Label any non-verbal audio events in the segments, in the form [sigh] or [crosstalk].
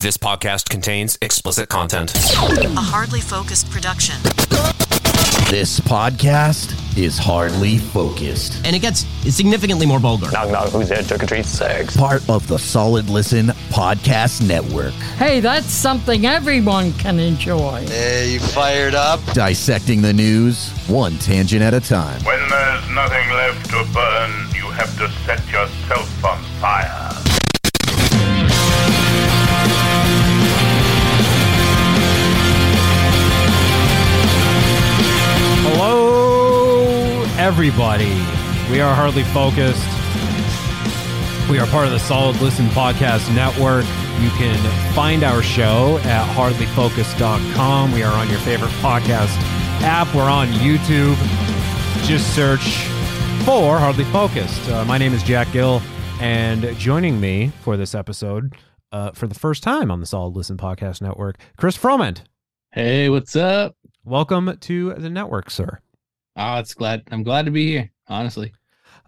This podcast contains explicit content. A hardly focused production. This podcast is hardly focused. and it gets significantly more vulgar. Knock knock, who's there? Trick or treat sex. Part of the Solid Listen Podcast Network. Hey, that's something everyone can enjoy. Hey, you fired up? Dissecting the news, one tangent at a time. When there's nothing left to burn, you have to set yourself on fire. Everybody. We are Hardly Focused. We are part of the Solid Listen Podcast Network. You can find our show at hardlyfocused.com. We are on your favorite podcast app. We're on YouTube. Just search for Hardly Focused. Uh, my name is Jack Gill, and joining me for this episode, uh, for the first time on the Solid Listen Podcast Network, Chris Froment. Hey, what's up? Welcome to the network, sir. Oh, it's glad I'm glad to be here, honestly.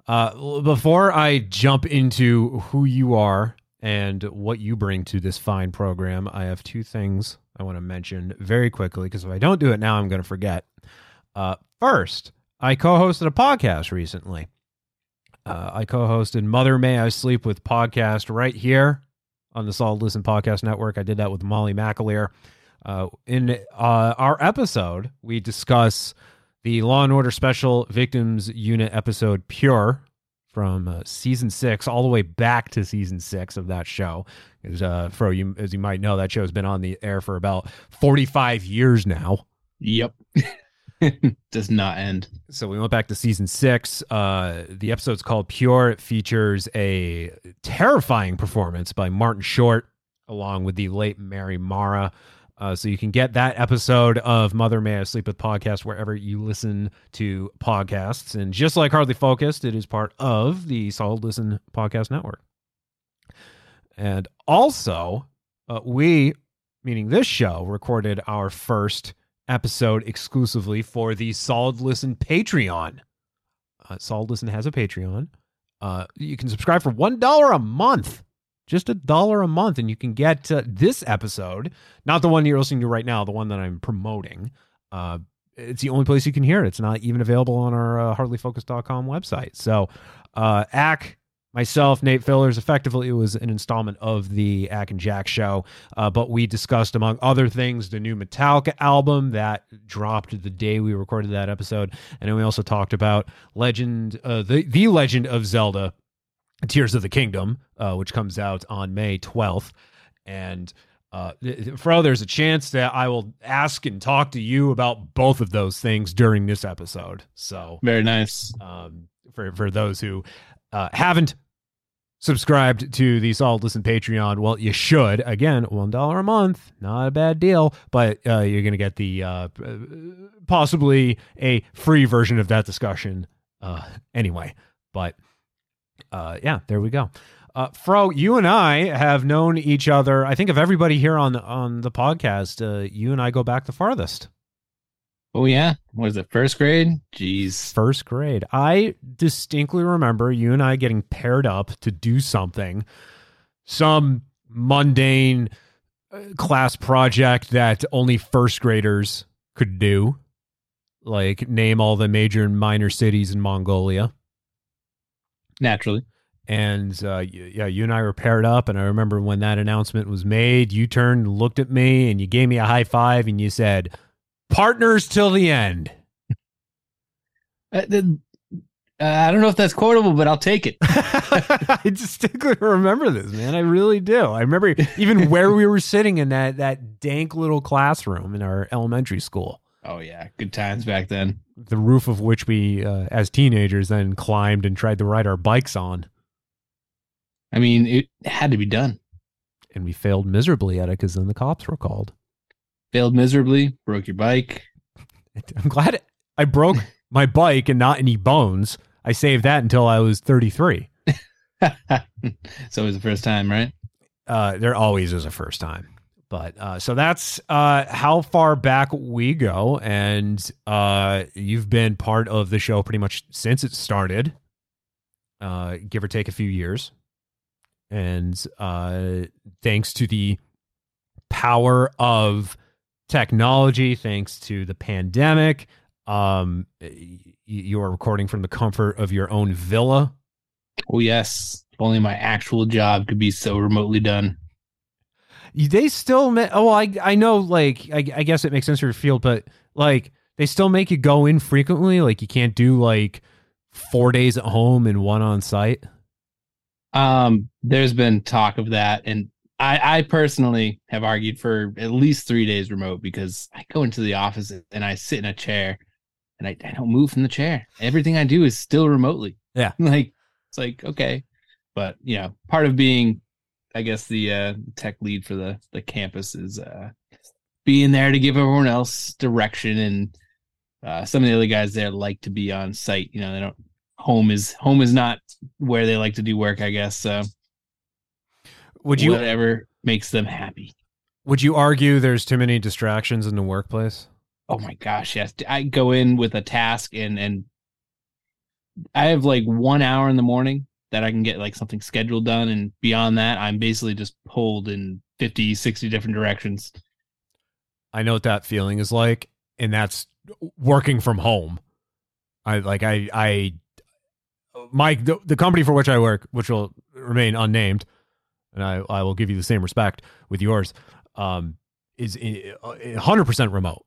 Uh, before I jump into who you are and what you bring to this fine program, I have two things I want to mention very quickly because if I don't do it now, I'm going to forget. Uh, first, I co hosted a podcast recently. Uh, I co hosted Mother May I Sleep With podcast right here on the Solid Listen Podcast Network. I did that with Molly McAleer. Uh, in uh, our episode, we discuss the Law and Order Special Victims Unit episode Pure from uh, season six, all the way back to season six of that show. As, uh, Fro, you, as you might know, that show has been on the air for about 45 years now. Yep. [laughs] Does not end. So we went back to season six. Uh, the episode's called Pure. It features a terrifying performance by Martin Short, along with the late Mary Mara. Uh, so you can get that episode of Mother May I Sleep With podcast wherever you listen to podcasts. And just like Hardly Focused, it is part of the Solid Listen Podcast Network. And also, uh, we, meaning this show, recorded our first episode exclusively for the Solid Listen Patreon. Uh, Solid Listen has a Patreon. Uh, you can subscribe for one dollar a month, just a dollar a month, and you can get uh, this episode, not the one you're listening to right now, the one that I'm promoting. Uh, it's the only place you can hear it. It's not even available on our uh, hardlyfocused.com website. So, uh, Ack, myself, Nate Fillers, effectively it was an installment of the Ack and Jack show. Uh, but we discussed, among other things, the new Metallica album that dropped the day we recorded that episode. And then we also talked about Legend, uh, the, the Legend of Zelda, Tears of the Kingdom, uh, which comes out on May 12th. And uh, Fro, there's a chance that I will ask and talk to you about both of those things during this episode. So Very nice. um, for for those who uh, haven't subscribed to the Solid Listen Patreon, well, you should. Again, one dollar a month, not a bad deal. But uh, you're going to get the uh, possibly a free version of that discussion uh, anyway. But uh, yeah, there we go. Uh, Fro, you and I have known each other. I think of everybody here on on the podcast, uh, you and I go back the farthest. Oh yeah. What is it? First grade? Jeez. first grade. I distinctly remember you and I getting paired up to do something, some mundane uh, class project that only first graders could do, like name all the major and minor cities in Mongolia. Naturally. And uh, yeah, you and I were paired up. And I remember when that announcement was made, you turned and looked at me and you gave me a high five and you said, Partners till the end. Uh, uh, I don't know if that's quotable, but I'll take it. [laughs] I distinctly remember this, man. I really do. I remember even where we were sitting in that that dank little classroom in our elementary school, Oh yeah. Good times back then. the roof of which we, uh, as teenagers, then climbed and tried to ride our bikes on, I mean, it had to be done. and we failed miserably at it because then the cops were called. Failed miserably, broke your bike. I'm glad I broke my bike and not any bones. I saved that until I was 33. [laughs] so it was the first time, right? uh, there always is a first time. But uh, so that's uh, how far back we go, and uh, you've been part of the show pretty much since it started, uh, give or take a few years. And uh, thanks to the power of technology, thanks to the pandemic. Um, you are recording from the comfort of your own villa. Oh yes, if only my actual job could be so remotely done. They still, ma- oh, I I know, like I, I guess it makes sense for your field, but like they still make you go in frequently. Like you can't do like four days at home and one on site. Um, there's been talk of that, and I, I personally have argued for at least three days remote because I go into the office and I sit in a chair, and I, I don't move from the chair. Everything I do is still remotely. Yeah. [laughs] like it's like okay, but you know, part of being, I guess the uh, tech lead for the the campus is uh, being there to give everyone else direction, and uh, some of the other guys there like to be on site. You know, they don't. Home is home is not where they like to do work. I guess so Would you whatever makes them happy. would you argue there's too many distractions in the workplace? Oh my gosh, yes. I go in with a task and and I have like one hour in the morning that I can get like something scheduled done and beyond that I'm basically just pulled in 50, 60 different directions. I know what that feeling is like, and that's working from home. I like I I my the, the company for which I work, which will remain unnamed, and I I will give you the same respect with yours, um, is hundred percent remote.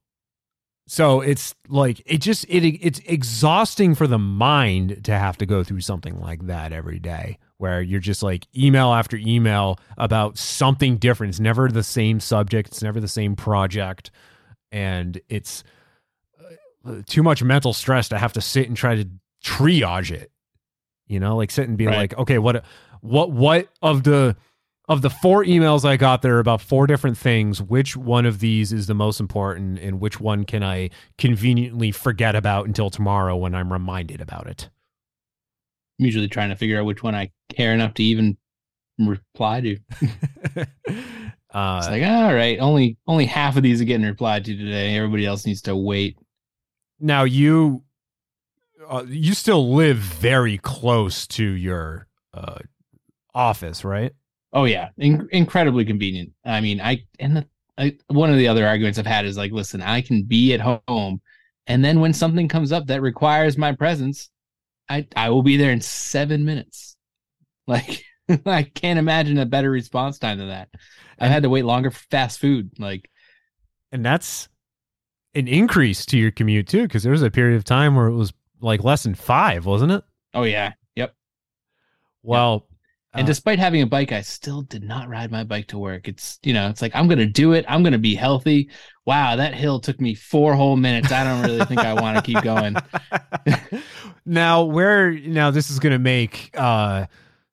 So it's like it just it it's exhausting for the mind to have to go through something like that every day where you're just like email after email about something different. It's never the same subject, it's never the same project and it's uh, too much mental stress to have to sit and try to triage it. You know, like sit and be Right. like, okay, what what what of the of the four emails I got there are about four different things, which one of these is the most important and which one can I conveniently forget about until tomorrow when I'm reminded about it? I'm usually trying to figure out which one I care enough to even reply to. [laughs] uh, It's like, all right, only only half of these are getting replied to today. Everybody else needs to wait. now you uh, you still live very close to your uh, office, right? Oh yeah, In- incredibly convenient. I mean, I and the I, one of the other arguments I've had is like, listen, I can be at home, and then when something comes up that requires my presence, I I will be there in seven minutes. [laughs] Like I can't imagine a better response time than that. I've had to wait longer for fast food. Like and that's an increase to your commute too because there was a period of time where it was like less than five wasn't it oh yeah, yep. well And uh, despite having a bike, I still did not ride my bike to work. It's you know, it's like I'm gonna do it. I'm gonna be healthy. Wow, that hill took me four whole minutes. I don't really think I want to keep going. [laughs] now where now this is going to make uh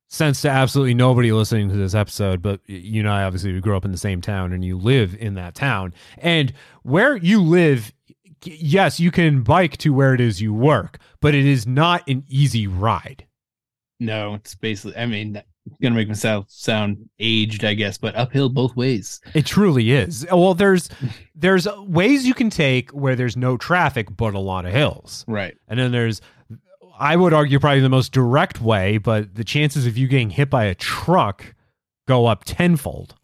sense to absolutely nobody listening to this episode but you and i obviously we grew up in the same town and you live in that town and where you live yes you can bike to where it is you work but it is not an easy ride No, it's basically. I mean, gonna make myself sound aged, I guess, but uphill both ways. It truly is. Well, there's [laughs] there's ways you can take where there's no traffic but a lot of hills. Right. And then there's I would argue probably the most direct way, but the chances of you getting hit by a truck go up tenfold.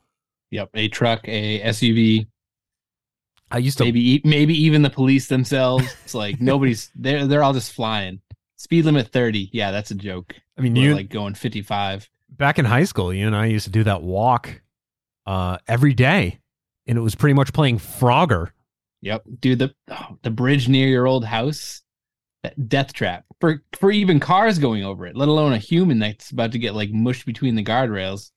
Yep. A truck, a SUV, I used to maybe maybe even the police themselves. It's like [laughs] nobody's. They're they're all just flying. Speed limit thirty. Yeah, that's a joke. I mean you like going fifty five. Back in high school, you and I used to do that walk uh every day. And it was pretty much playing Frogger. Yep, dude. The oh, the bridge near your old house, that death trap for for even cars going over it. Let alone a human that's about to get like mushed between the guardrails.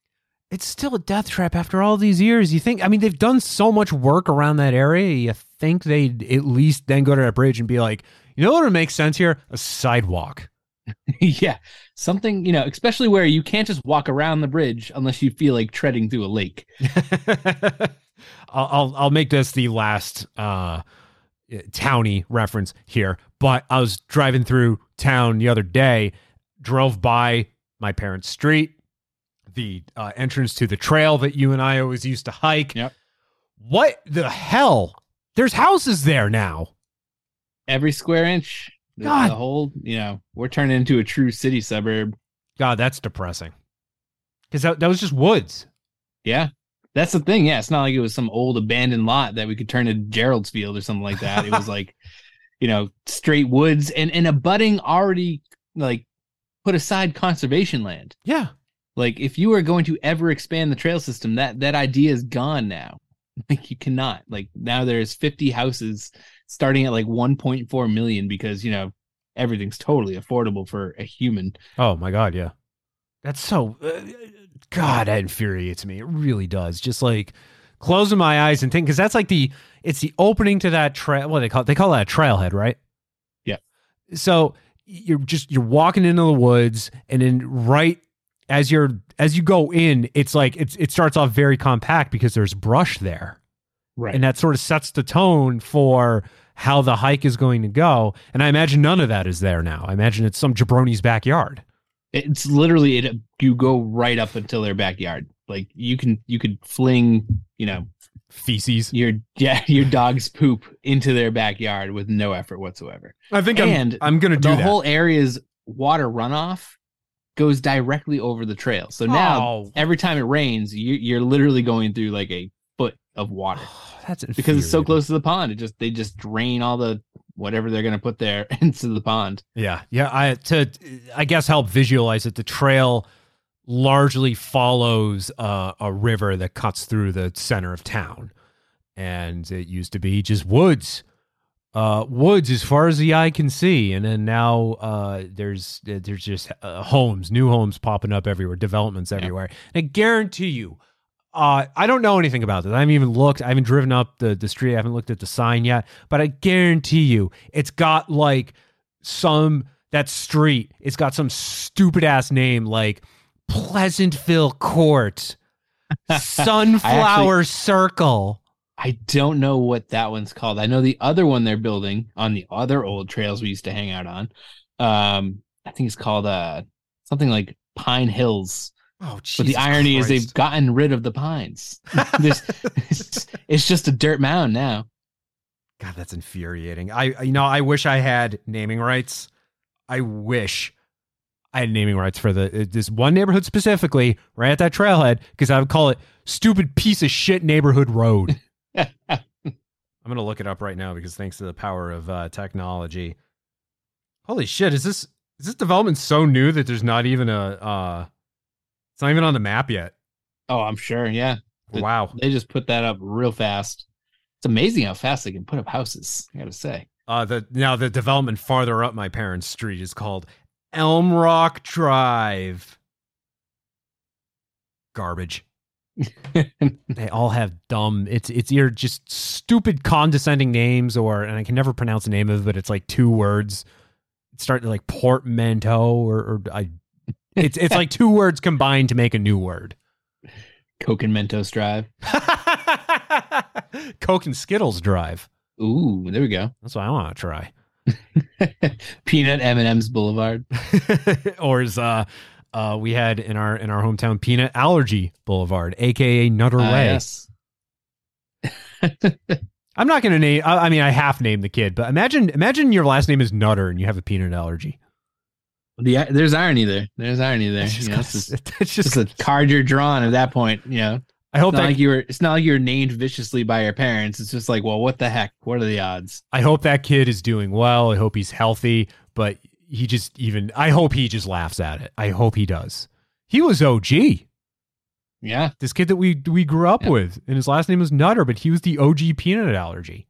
It's still a death trap after all these years. You think I mean they've done so much work around that area. You think they'd at least then go to that bridge and be like, you know what would make sense here? A sidewalk. [laughs] yeah, something you know, especially where you can't just walk around the bridge unless you feel like treading through a lake. [laughs] I'll, I'll I'll make this the last uh towny reference here. But I was driving through town the other day, drove by my parents' street, the uh, entrance to the trail that you and I always used to hike. Yep. What the hell? There's houses there now. Every square inch, the, God. the whole you know, we're turning into a true city suburb. God, that's depressing. Because that, that was just woods. Yeah, That's the thing. Yeah, it's not like it was some old abandoned lot that we could turn to Gerald's Field or something like that. It was [laughs] like, you know, straight woods and and a budding already like put aside conservation land. Yeah. Like if you are going to ever expand the trail system, that that idea is gone now. [laughs] Like you cannot. Like now there's 50 houses starting at like 1.4 million because you know everything's totally affordable for a human. Oh my god, yeah. That's so uh, god, that infuriates me. It really does. Just like closing my eyes and think cuz that's like the it's the opening to that trail what they call they call that a trailhead, right? Yeah. So you're just you're walking into the woods and then right as you're as you go in, it's like it's it starts off very compact because there's brush there. Right. And that sort of sets the tone for how the hike is going to go. And I imagine none of that is there now. I imagine it's some jabroni's backyard. It's literally it you go right up until their backyard. Like you can you could fling, you know, Feces. your yeah, [laughs] your dog's poop into their backyard with no effort whatsoever. I think And I'm I'm gonna do the that. whole area's water runoff goes directly over the trail. So now Oh. every time it rains, you, you're literally going through like a of water [sighs] That's because it's so close to the pond. It just they just drain all the whatever they're going to put there [laughs] into the pond. Yeah, yeah. I to I guess help visualize it. The trail largely follows uh, a river that cuts through the center of town, and it used to be just woods, uh, woods as far as the eye can see, and then now uh, there's there's just uh, homes, new homes popping up everywhere, developments everywhere. And I guarantee you. Uh, I don't know anything about this. I haven't even looked. I haven't driven up the, the street. I haven't looked at the sign yet. But I guarantee you, it's got like some that street. It's got some stupid ass name like Pleasantville Court, [laughs] Sunflower Circle. I don't know what that one's called. I know the other one they're building on the other old trails we used to hang out on. Um, I think it's called uh something like Pine Hills. Oh, but the irony is they've gotten rid of the pines. [laughs] There's, it's, it's just a dirt mound now. God, that's infuriating. I you know I wish I had naming rights. I wish I had naming rights for the uh, this one neighborhood specifically, right at that trailhead, because I would call it "stupid piece of shit neighborhood road." [laughs] I'm gonna look it up right now because thanks to the power of uh, technology. Holy shit! Is this is this development so new that there's not even a uh, not even on the map yet? Oh, I'm sure. Yeah. Wow. They just put that up real fast. It's amazing how fast they can put up houses. I gotta say. Uh, the now the development farther up my parents' street is called Elm Rock Drive. Garbage. [laughs] they all have dumb. It's it's either just stupid condescending names, or and I can never pronounce the name of it, but it's like two words. Starting like portmanteau, or, or I. It's it's like two words combined to make a new word. Coke and Mentos Drive. [laughs] Coke and Skittles Drive. Ooh, there we go. That's what I want to try. [laughs] Peanut M and M's Boulevard. [laughs] or as uh, uh, we had in our in our hometown peanut allergy boulevard aka nutter Ah, way yes. i'm not gonna name I, I mean i half named the kid but imagine imagine your last name is nutter and you have a peanut allergy The, there's irony there. There's irony there. it's just, You know, [laughs] it's, just, it's just a card you're drawn at that point. You know, i hope that like you were. It's not like you're named viciously by your parents. It's just like, well, what the heck? What are the odds? i hope that kid is doing well i hope he's healthy but he just even i hope he just laughs at it i hope he does he was og Yeah, this kid that we we grew up Yeah. with, and his last name was Nutter, but he was the OG peanut allergy.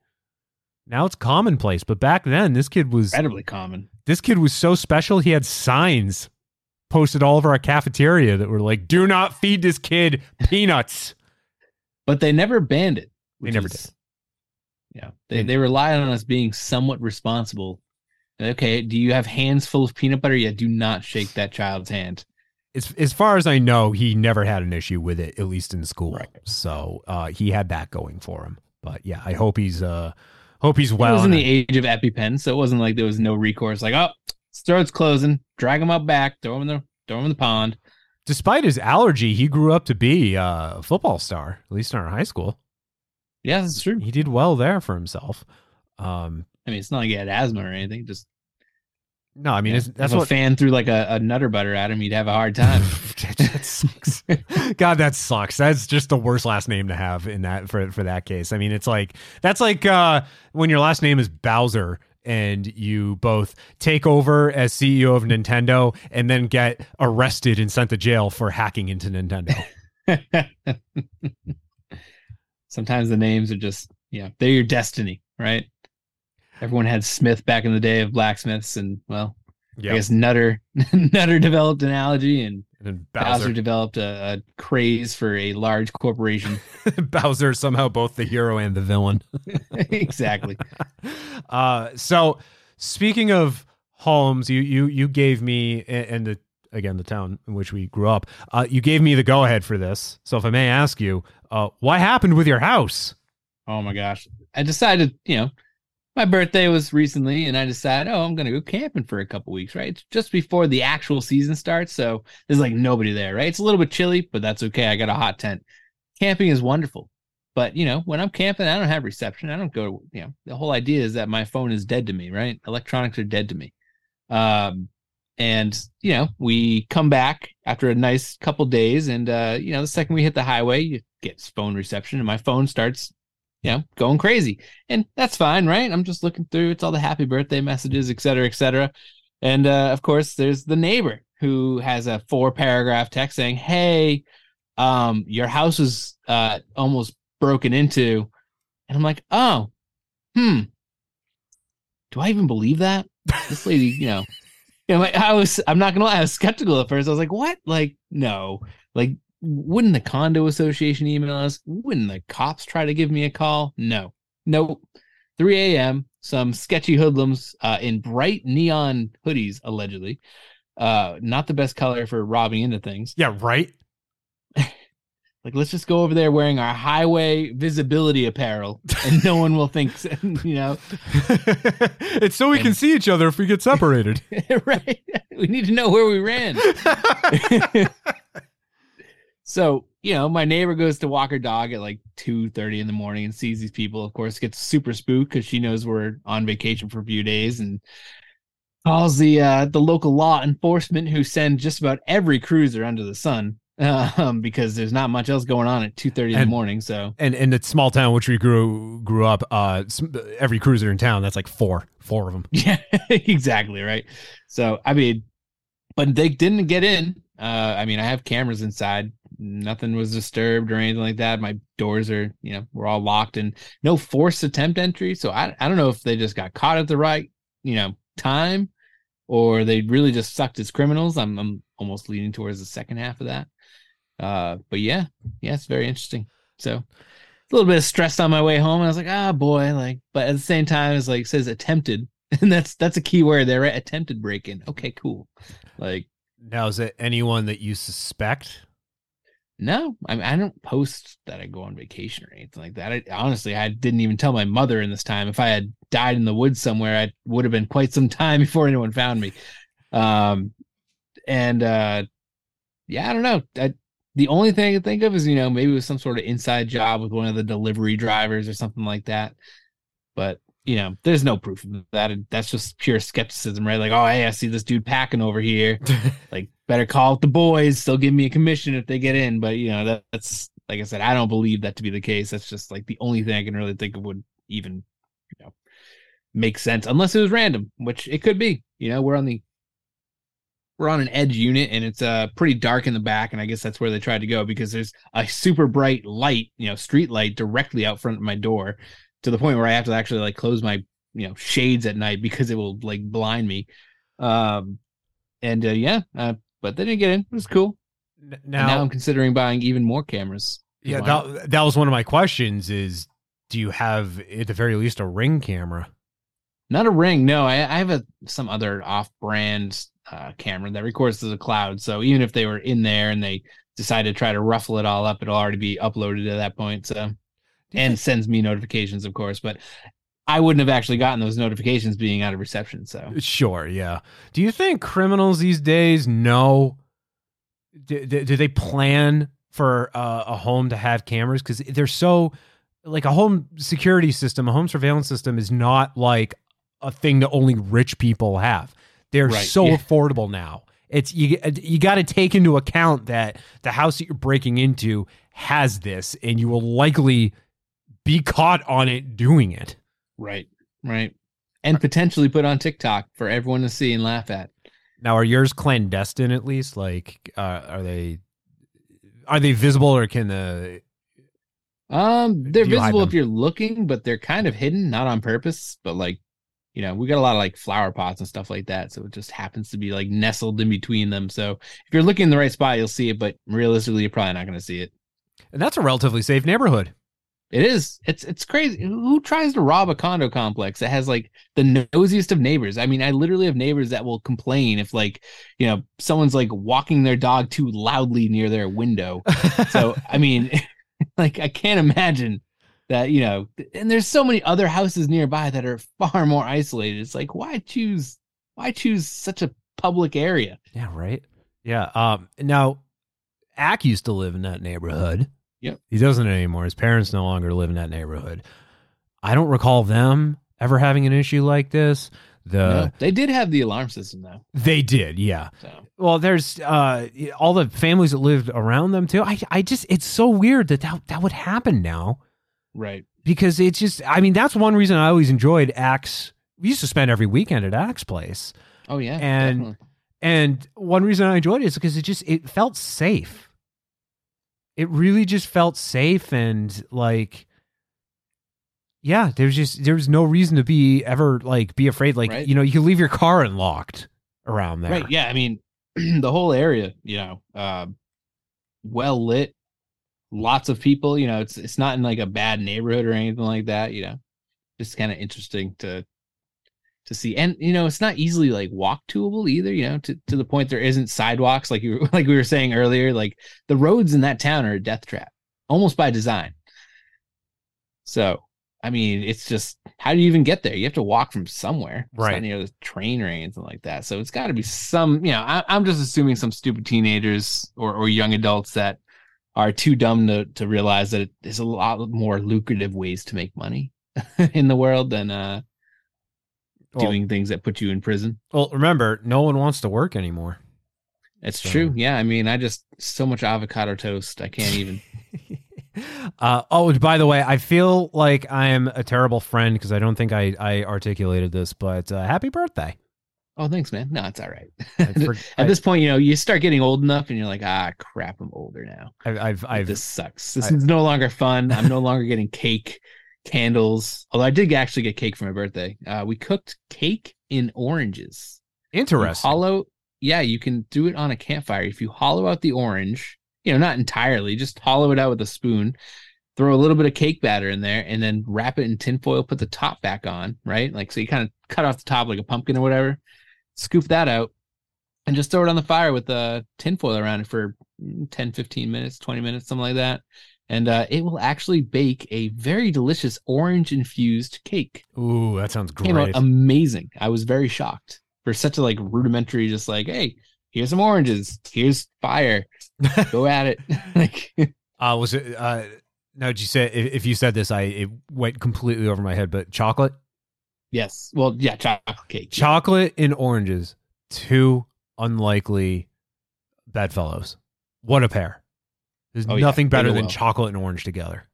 Now it's commonplace, but back then this kid was incredibly common. This kid was so special. He had signs posted all over our cafeteria that were like, "Do not feed this kid peanuts." But they never banned it. They which never is- Yeah, they they relied on us being somewhat responsible. Okay, do you have hands full of peanut butter? Yeah, do not shake that child's hand. As as far as I know, he never had an issue with it, at least in school. Right. So uh, he had that going for him. But yeah, I hope he's uh hope he's well. it was in the age of EpiPen, so it wasn't like there was no recourse. Like, oh, his throat's closing, drag him out back, throw him in the throw him in the pond. Despite his allergy, he grew up to be uh, a football star, at least in our high school. Yeah, that's true. He did well there for himself. Um, I mean, it's not like he had asthma or anything. Just No, I mean Yeah, it's, that's if what a fan threw like a, a nutter butter at him, you'd have a hard time. [laughs] that sucks. [laughs] God, that sucks. That's just the worst last name to have in that for for that case. I mean, it's like that's like uh, when your last name is Bowser and you both take over as CEO of Nintendo and then get arrested and sent to jail for hacking into Nintendo. [laughs] Sometimes the names are just, yeah, they're your destiny, right? Everyone had Smith back in the day of blacksmiths, and well, I guess Nutter [laughs] Nutter developed an allergy, and and Bowser, Bowser, developed a, a craze for a large corporation. [laughs] Bowser somehow both the hero and the villain. [laughs] exactly. Uh, so speaking of Holmes, you you you gave me and the again the town in which we grew up. Uh, you gave me the go ahead for this. So if I may ask you, uh, what happened with your house? Oh my gosh. I decided, you know, my birthday was recently and I decided, oh, I'm going to go camping for a couple weeks, right? It's just before the actual season starts. So there's like nobody there, right? It's a little bit chilly, but that's okay. I got a hot tent. Camping is wonderful. But, you know, when I'm camping, I don't have reception. I don't go, you know, the whole idea is that my phone is dead to me, right? Electronics are dead to me. Um, and you know we come back after a nice couple days and uh you know the second we hit the highway you get phone reception and my phone starts you know going crazy. And that's fine right? I'm just looking through it's all the happy birthday messages et cetera et cetera. And uh of course there's the neighbor who has a four paragraph text saying hey um your house is uh almost broken into. And i'm like oh hmm. Do i even believe that? This lady you know. [laughs] You know, I was I'm not gonna lie, I was skeptical at first. I was like, what? Like, no. Like, wouldn't the condo association email us? Wouldn't the cops try to give me a call? No. Nope. 3 a.m. Some sketchy hoodlums uh, in bright neon hoodies, allegedly. Uh, not the best color for robbing into things. Yeah, right. [laughs] Like, let's just go over there wearing our highway visibility apparel, and no one will think, [laughs] you know, [laughs] it's so we can see each other if we get separated. right? We need to know where we ran. So, you know, my neighbor goes to walk her dog at like 2.30 in the morning and sees these people, of course, gets super spooked because she knows we're on vacation for a few days and calls the uh the local law enforcement who send just about every cruiser under the sun. [laughs] Um, because there's not much else going on at 2 30 in the morning. So and in the small town which we grew grew up, uh, every cruiser in town that's like four, four of them. Yeah, [laughs] exactly right. So I mean, but they didn't get in. Uh, I mean, I have cameras inside. Nothing was disturbed or anything like that. My doors are, you know, we're all locked and no forced attempt entry. So I, I don't know if they just got caught at the right, you know, time, or they really just sucked as criminals. I'm, I'm almost leaning towards the second half of that. Uh, but yeah, yeah, it's very interesting. So a little bit of stress on my way home. I was like, ah, boy, like, but at the same time, it's like it says attempted, [laughs] and that's that's a key word there, right? Attempted break in. Okay, cool. Like, Now, is it anyone that you suspect? No, I mean, I don't post that I go on vacation or anything like that. I, honestly, I didn't even tell my mother in this time. If I had died in the woods somewhere, I would have been quite some time [laughs] before anyone found me. Um, and uh, yeah, I don't know. I, the only thing I can think of is you know maybe it was some sort of inside job with one of the delivery drivers or something like that. But you know, there's no proof of that. That's just pure skepticism, right? Like, oh, hey, I see this dude packing over here. [laughs] like, better call it the boys. They'll give me a commission if they get in. But you know, that, that's like I said, I don't believe that to be the case. That's just like the only thing I can really think of would even, you know, make sense unless it was random, which it could be. You know, we're on the we're on an edge unit and it's uh pretty dark in the back, and I guess that's where they tried to go because there's a super bright light, you know, street light directly out front of my door to the point where I have to actually like close my you know shades at night because it will like blind me. Um and uh, yeah, uh, but they didn't get in. It was cool. N- And now I'm considering buying even more cameras. Yeah, that that was one of my questions. Is do you have at the very least a ring camera? Not a ring. No, I, I have a some other off-brand uh, camera that records to the cloud. So even if they were in there and they decide to try to ruffle it all up, it'll already be uploaded at that point. So and sends me notifications, of course. But I wouldn't have actually gotten those notifications being out of reception. So Sure, yeah. Do you think criminals these days know? Do, do, do they plan for uh, a home to have cameras? Because they're so like a home security system, a home surveillance system is not like a thing that only rich people have. They're Right, so yeah. affordable now. It's you. You got to take into account that the house that you're breaking into has this, and you will likely be caught on it doing it. Right. Right. And potentially put on TikTok for everyone to see and laugh at. Now, are yours clandestine at least? Like, uh, are they are they visible, or can the Um, they're Do you visible if you're looking, but they're kind of hidden, not on purpose. But like, you know, we got a lot of like flower pots and stuff like that, so it just happens to be like nestled in between them. So if you're looking in the right spot, you'll see it. But realistically, you're probably not going to see it. and that's a relatively safe neighborhood. It is. It's it's crazy. Who tries to rob a condo complex that has like the nosiest of neighbors? I mean, I literally have neighbors that will complain if like you know someone's like walking their dog too loudly near their window. so [laughs] I mean, [laughs] like I can't imagine that you know. And there's so many other houses nearby that are far more isolated. It's like why choose why choose such a public area? Yeah, right. Yeah. Um. Now, Ack used to live in that neighborhood. Yep. He doesn't anymore. His parents no longer live in that neighborhood. I don't recall them ever having an issue like this. The No, they did have the alarm system though. they did, yeah. So Well, there's uh all the families that lived around them too. I I just it's so weird that that, that would happen now right. because it's just I mean that's one reason I always enjoyed Ack's. We used to spend every weekend at Ack's Place. Oh yeah. And- definitely. And one reason I enjoyed it is because it just it felt safe. It really just felt safe and like yeah, there's just there's no reason to be ever like be afraid. Like, Right. you know, you can leave your car unlocked around there. Right. Yeah. I mean, [clears throat] the whole area, you know, uh, well lit, lots of people. You know, it's it's not in like a bad neighborhood or anything like that. You know, just kind of interesting to to see, and you know, it's not easily like walk toable either. You know, to to the point there isn't sidewalks like you [laughs] like we were saying earlier. Like the roads in that town are a death trap, almost by design. So. I mean, it's just how do you even get there? You have to walk from somewhere, It's Right. Not near the train or anything like that. So it's got to be some, you know, I, I'm just assuming some stupid teenagers or, or young adults that are too dumb to, to realize that there's a lot more lucrative ways to make money [laughs] in the world than uh, Well- doing things that put you in prison. Well, remember, no one wants to work anymore. It's So- true. Yeah. I mean, I just so much avocado toast. I can't even. [laughs] uh, oh, by the way, I feel like I am a terrible friend because I don't think I, I articulated this, but uh, happy birthday. oh, thanks, man. No, it's all right. For- [laughs] At this point, you know, you start getting old enough and you're like, ah, crap, I'm older now. I, I've, I've, this sucks. This I- is no longer fun. I'm no longer getting cake, candles. Although I did actually get cake for my birthday. Uh, we cooked cake in oranges. You interesting. hollow, yeah, you can do it on a campfire. If you hollow out the orange, you know, not entirely, just hollow it out with a spoon. Throw a little bit of cake batter in there, and then wrap it in tinfoil. Put the top back on, right? Like so, you kind of cut off the top like a pumpkin or whatever. Scoop that out, and just throw it on the fire with the tinfoil around it for mm, 10, 15 minutes, 20 minutes, something like that. And uh, it will actually bake a very delicious orange infused cake. Ooh, that sounds Came out great. amazing. I was very shocked for such a like rudimentary, just like, hey, here's some oranges, here's fire, go [laughs] at it. [laughs] like, uh, was it? Uh, no, did you say if, if you said this, I it went completely over my head. But chocolate, yes, well, yeah, chocolate cake. chocolate and oranges, two unlikely bedfellows. What a pair! There's Oh, nothing they better than chocolate and orange together.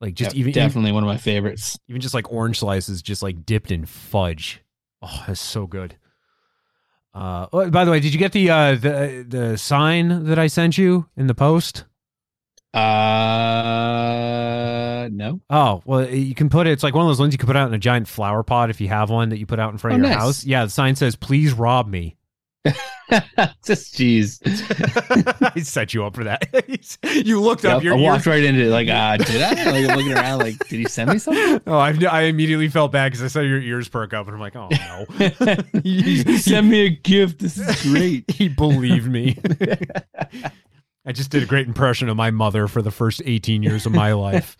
Like just Yeah, even even, definitely one of my favorites. even just like orange slices, just like dipped in fudge. Oh, that's so good. Uh, oh, by the way, did you get the uh the the sign that I sent you in the post? Uh, no. Oh, well, you can put it, it's like one of those ones you can put out in a giant flower pot if you have one that you put out in front of Oh, your nice. house. Yeah, the sign says, please rob me. [laughs] Just jeez. [laughs] I set you up for that. [laughs] you looked up Yep, your I walked ear- right into it. Like, uh, did I? Like, I'm looking around. Like, did he send me something? Oh, I, I immediately felt bad because I saw your ears perk up and I'm like, oh no. he sent me a gift. This is great. he believed me. I just did a great impression of my mother for the first 18 years of my life.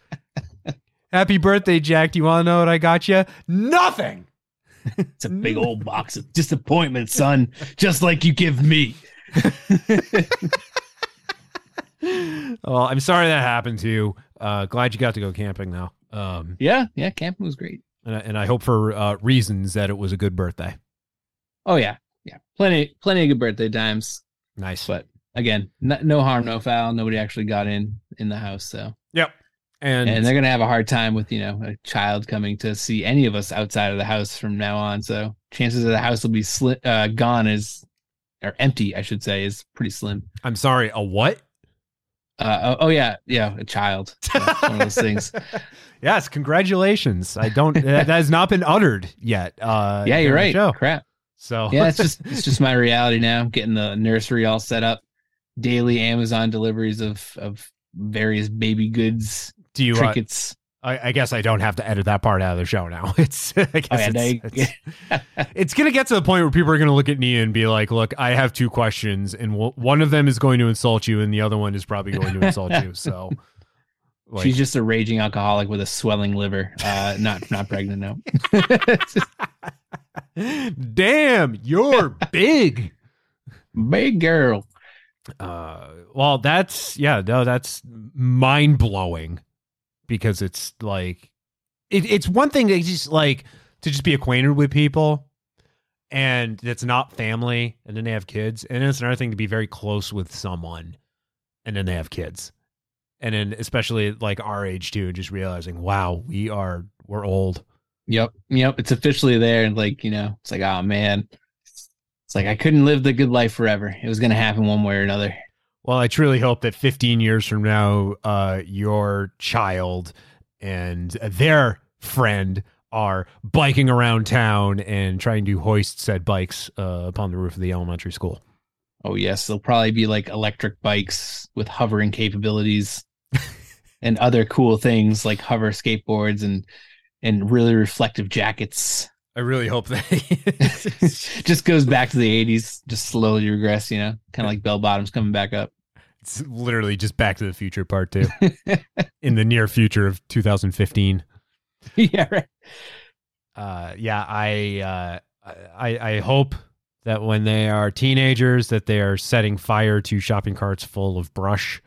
Happy birthday, Jack. Do you want to know what I got you? Nothing. It's a big old box of disappointment, son. Just like you give me. [laughs] Well, I'm sorry that happened to you. Uh, glad you got to go camping now. Um, Yeah, yeah. Camping was great. and I, and I hope for uh, reasons that it was a good birthday. Oh yeah, yeah, plenty, plenty of good birthday times. Nice. But again, no, no harm, no foul. Nobody actually got in in the house, so yep. And, and they're gonna have a hard time with you know a child coming to see any of us outside of the house from now on. So chances of the house will be sli- uh, gone is or empty, I should say, is pretty slim. I'm sorry, a what? Uh, oh, oh yeah, yeah, a child. [laughs] One of those things. Yes, congratulations. I don't [laughs] that that has not been uttered yet. Uh yeah, you're right. show. Crap. So [laughs] Yeah, it's just it's just my reality now. Getting the nursery all set up, daily Amazon deliveries of of various baby goods, do you uh. I, I guess I don't have to edit that part out of the show now. [laughs] It's I guess Oh, yeah, it's, it's, [laughs] it's gonna get to the point where people are gonna look at me and be like, "Look, I have two questions, and w- one of them is going to insult you, and the other one is probably going to insult you." So, [laughs] like, She's just a raging alcoholic with a swelling liver. Uh, not not pregnant, no. damn, you're big. Big girl. Uh, well, that's yeah, no, that's mind blowing because it's like it, it's one thing to just like to just be acquainted with people and that's not family and then they have kids and it's another thing to be very close with someone and then they have kids and then especially like our age too and just realizing wow we are we're old Yep, yep. It's officially there, and like you know, it's like, oh man, it's like I couldn't live the good life forever. It was gonna happen one way or another. Well, I truly hope that 15 years from now, uh, your child and their friend are biking around town and trying to hoist said bikes uh, upon the roof of the elementary school. Oh yes, they'll probably be like electric bikes with hovering capabilities [laughs] and other cool things like hover skateboards and and really reflective jackets. I really hope that. [laughs] [laughs] just goes back to the 80s, just slowly regress, you know, kind of like bell bottoms coming back up. It's literally just Back to the Future Part Two [laughs] in the near future of 2015. [laughs] yeah, right. uh yeah i uh i i hope that when they are teenagers that they are setting fire to shopping carts full of brush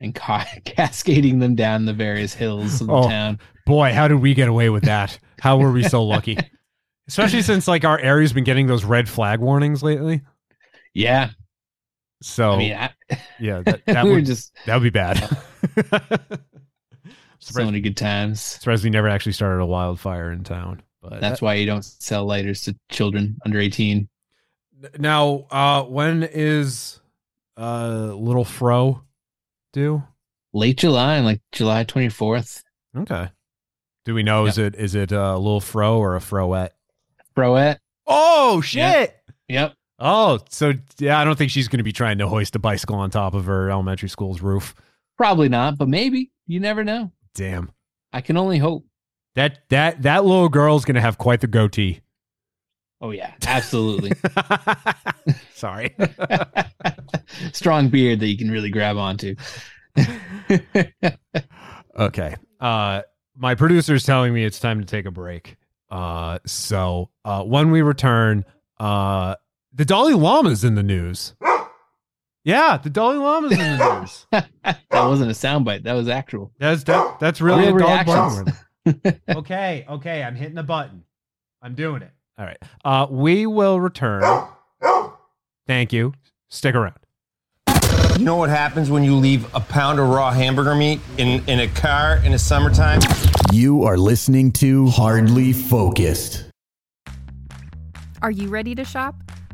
And ca- [laughs] cascading them down the various hills of the Oh. town. boy how did we get away with that how were we so lucky especially since like our area's been getting those red flag warnings lately Yeah, so I mean, I, yeah [laughs] that, that we would just that would be bad [laughs] so many good times. surprised we never actually started a wildfire in town but That's why you don't sell lighters to children under 18. now uh when is uh little fro due Late July, like July 24th. Okay. Do we know is it is it a little fro or a froette? Broette. Oh shit! Yep. Oh, so yeah, I don't think she's going to be trying to hoist a bicycle on top of her elementary school's roof. Probably not, but maybe. You never know. Damn. I can only hope. That that that little girl's going to have quite the goatee. Oh, yeah. Absolutely. [laughs] [laughs] Sorry. [laughs] Strong beard that you can really grab onto. okay. Uh my producer's telling me it's time to take a break. Uh so uh when we return, uh the Dalai Lama's in the news. Yeah, the Dalai Lama's in the [laughs] news. that wasn't a soundbite. That was actual. That's that, that's really Real a dog reactions. barking. [laughs] okay, okay, I'm hitting a button. I'm doing it. All right. Uh we will return. Thank you. Stick around. You know what happens when you leave a pound of raw hamburger meat in, in a car in the summertime? You are listening to Hardly Focused. Are you ready to shop?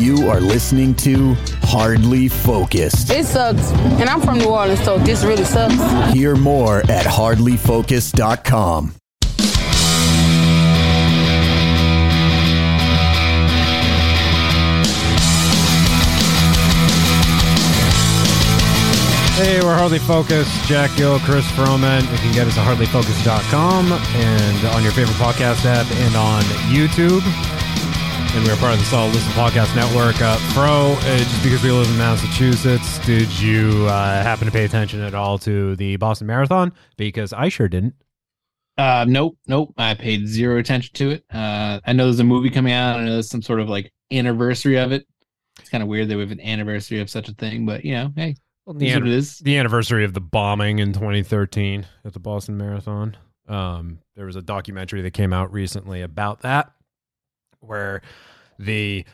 You are listening to Hardly Focused. It sucks. And I'm from New Orleans, so this really sucks. Hear more at hardlyfocused.com. Hey, we're Hardly Focused. Jack Gill, Chris Froment. You can get us at hardlyfocused.com and on your favorite podcast app and on YouTube. And we're part of the Solid Listen Podcast Network. Uh, Fro, uh, just because we live in Massachusetts, did you uh, happen to pay attention at all to the Boston Marathon? Because I sure didn't. Uh, nope, nope. I paid zero attention to it. Uh, I know there's a movie coming out. I know there's some sort of like anniversary of it. It's kind of weird that we have an anniversary of such a thing, but you know, hey, well, the, an- the anniversary of the bombing in 2013 at the Boston Marathon. Um, there was a documentary that came out recently about that, where the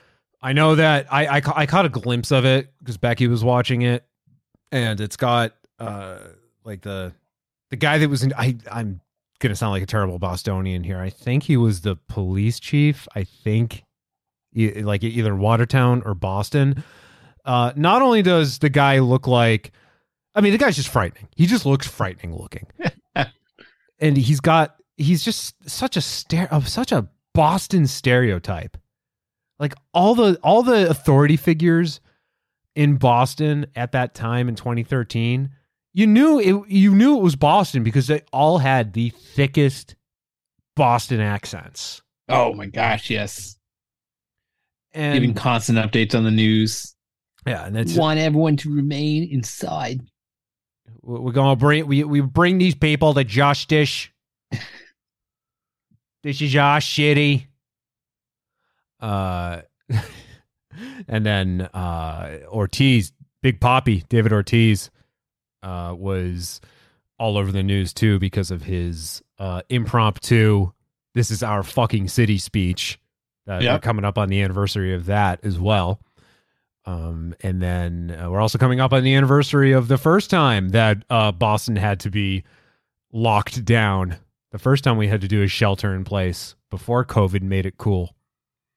I know that I I, I caught a glimpse of it because Becky was watching it, and it's got uh like the the guy that was in I I'm gonna sound like a terrible Bostonian here. I think he was the police chief. I think like either Watertown or Boston uh, not only does the guy look like, I mean, the guy's just frightening. He just looks frightening looking, [laughs] and he's got he's just such a stare of such a Boston stereotype. Like all the all the authority figures in Boston at that time in 2013, you knew it. You knew it was Boston because they all had the thickest Boston accents. Oh my gosh, yes. And giving constant updates on the news. Yeah, and it's want everyone to remain inside. We're gonna bring we we bring these people to justice. This is our shitty. Uh, [laughs] and then uh Ortiz, Big Papi, David Ortiz, uh, was all over the news too because of his uh impromptu. This is our fucking city speech. That yep. coming up on the anniversary of that as well. Um, and then uh, we're also coming up on the anniversary of the first time that uh, Boston had to be locked down. The first time we had to do a shelter in place before COVID made it cool.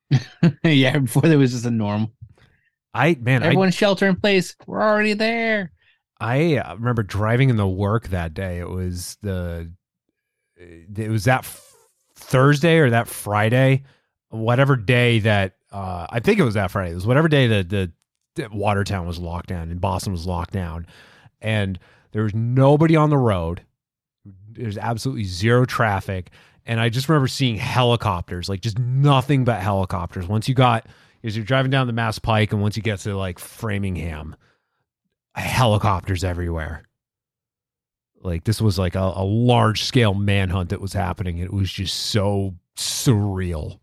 [laughs] yeah, before there was just a norm. I man, everyone I, shelter in place. We're already there. I uh, remember driving in the work that day. It was the it was that f- Thursday or that Friday, whatever day that uh, I think it was that Friday. It was whatever day the the Watertown was locked down and Boston was locked down, and there was nobody on the road. There's absolutely zero traffic, and I just remember seeing helicopters, like just nothing but helicopters. Once you got, as you're driving down the Mass Pike, and once you get to like Framingham, helicopters everywhere. Like this was like a, a large scale manhunt that was happening. It was just so surreal.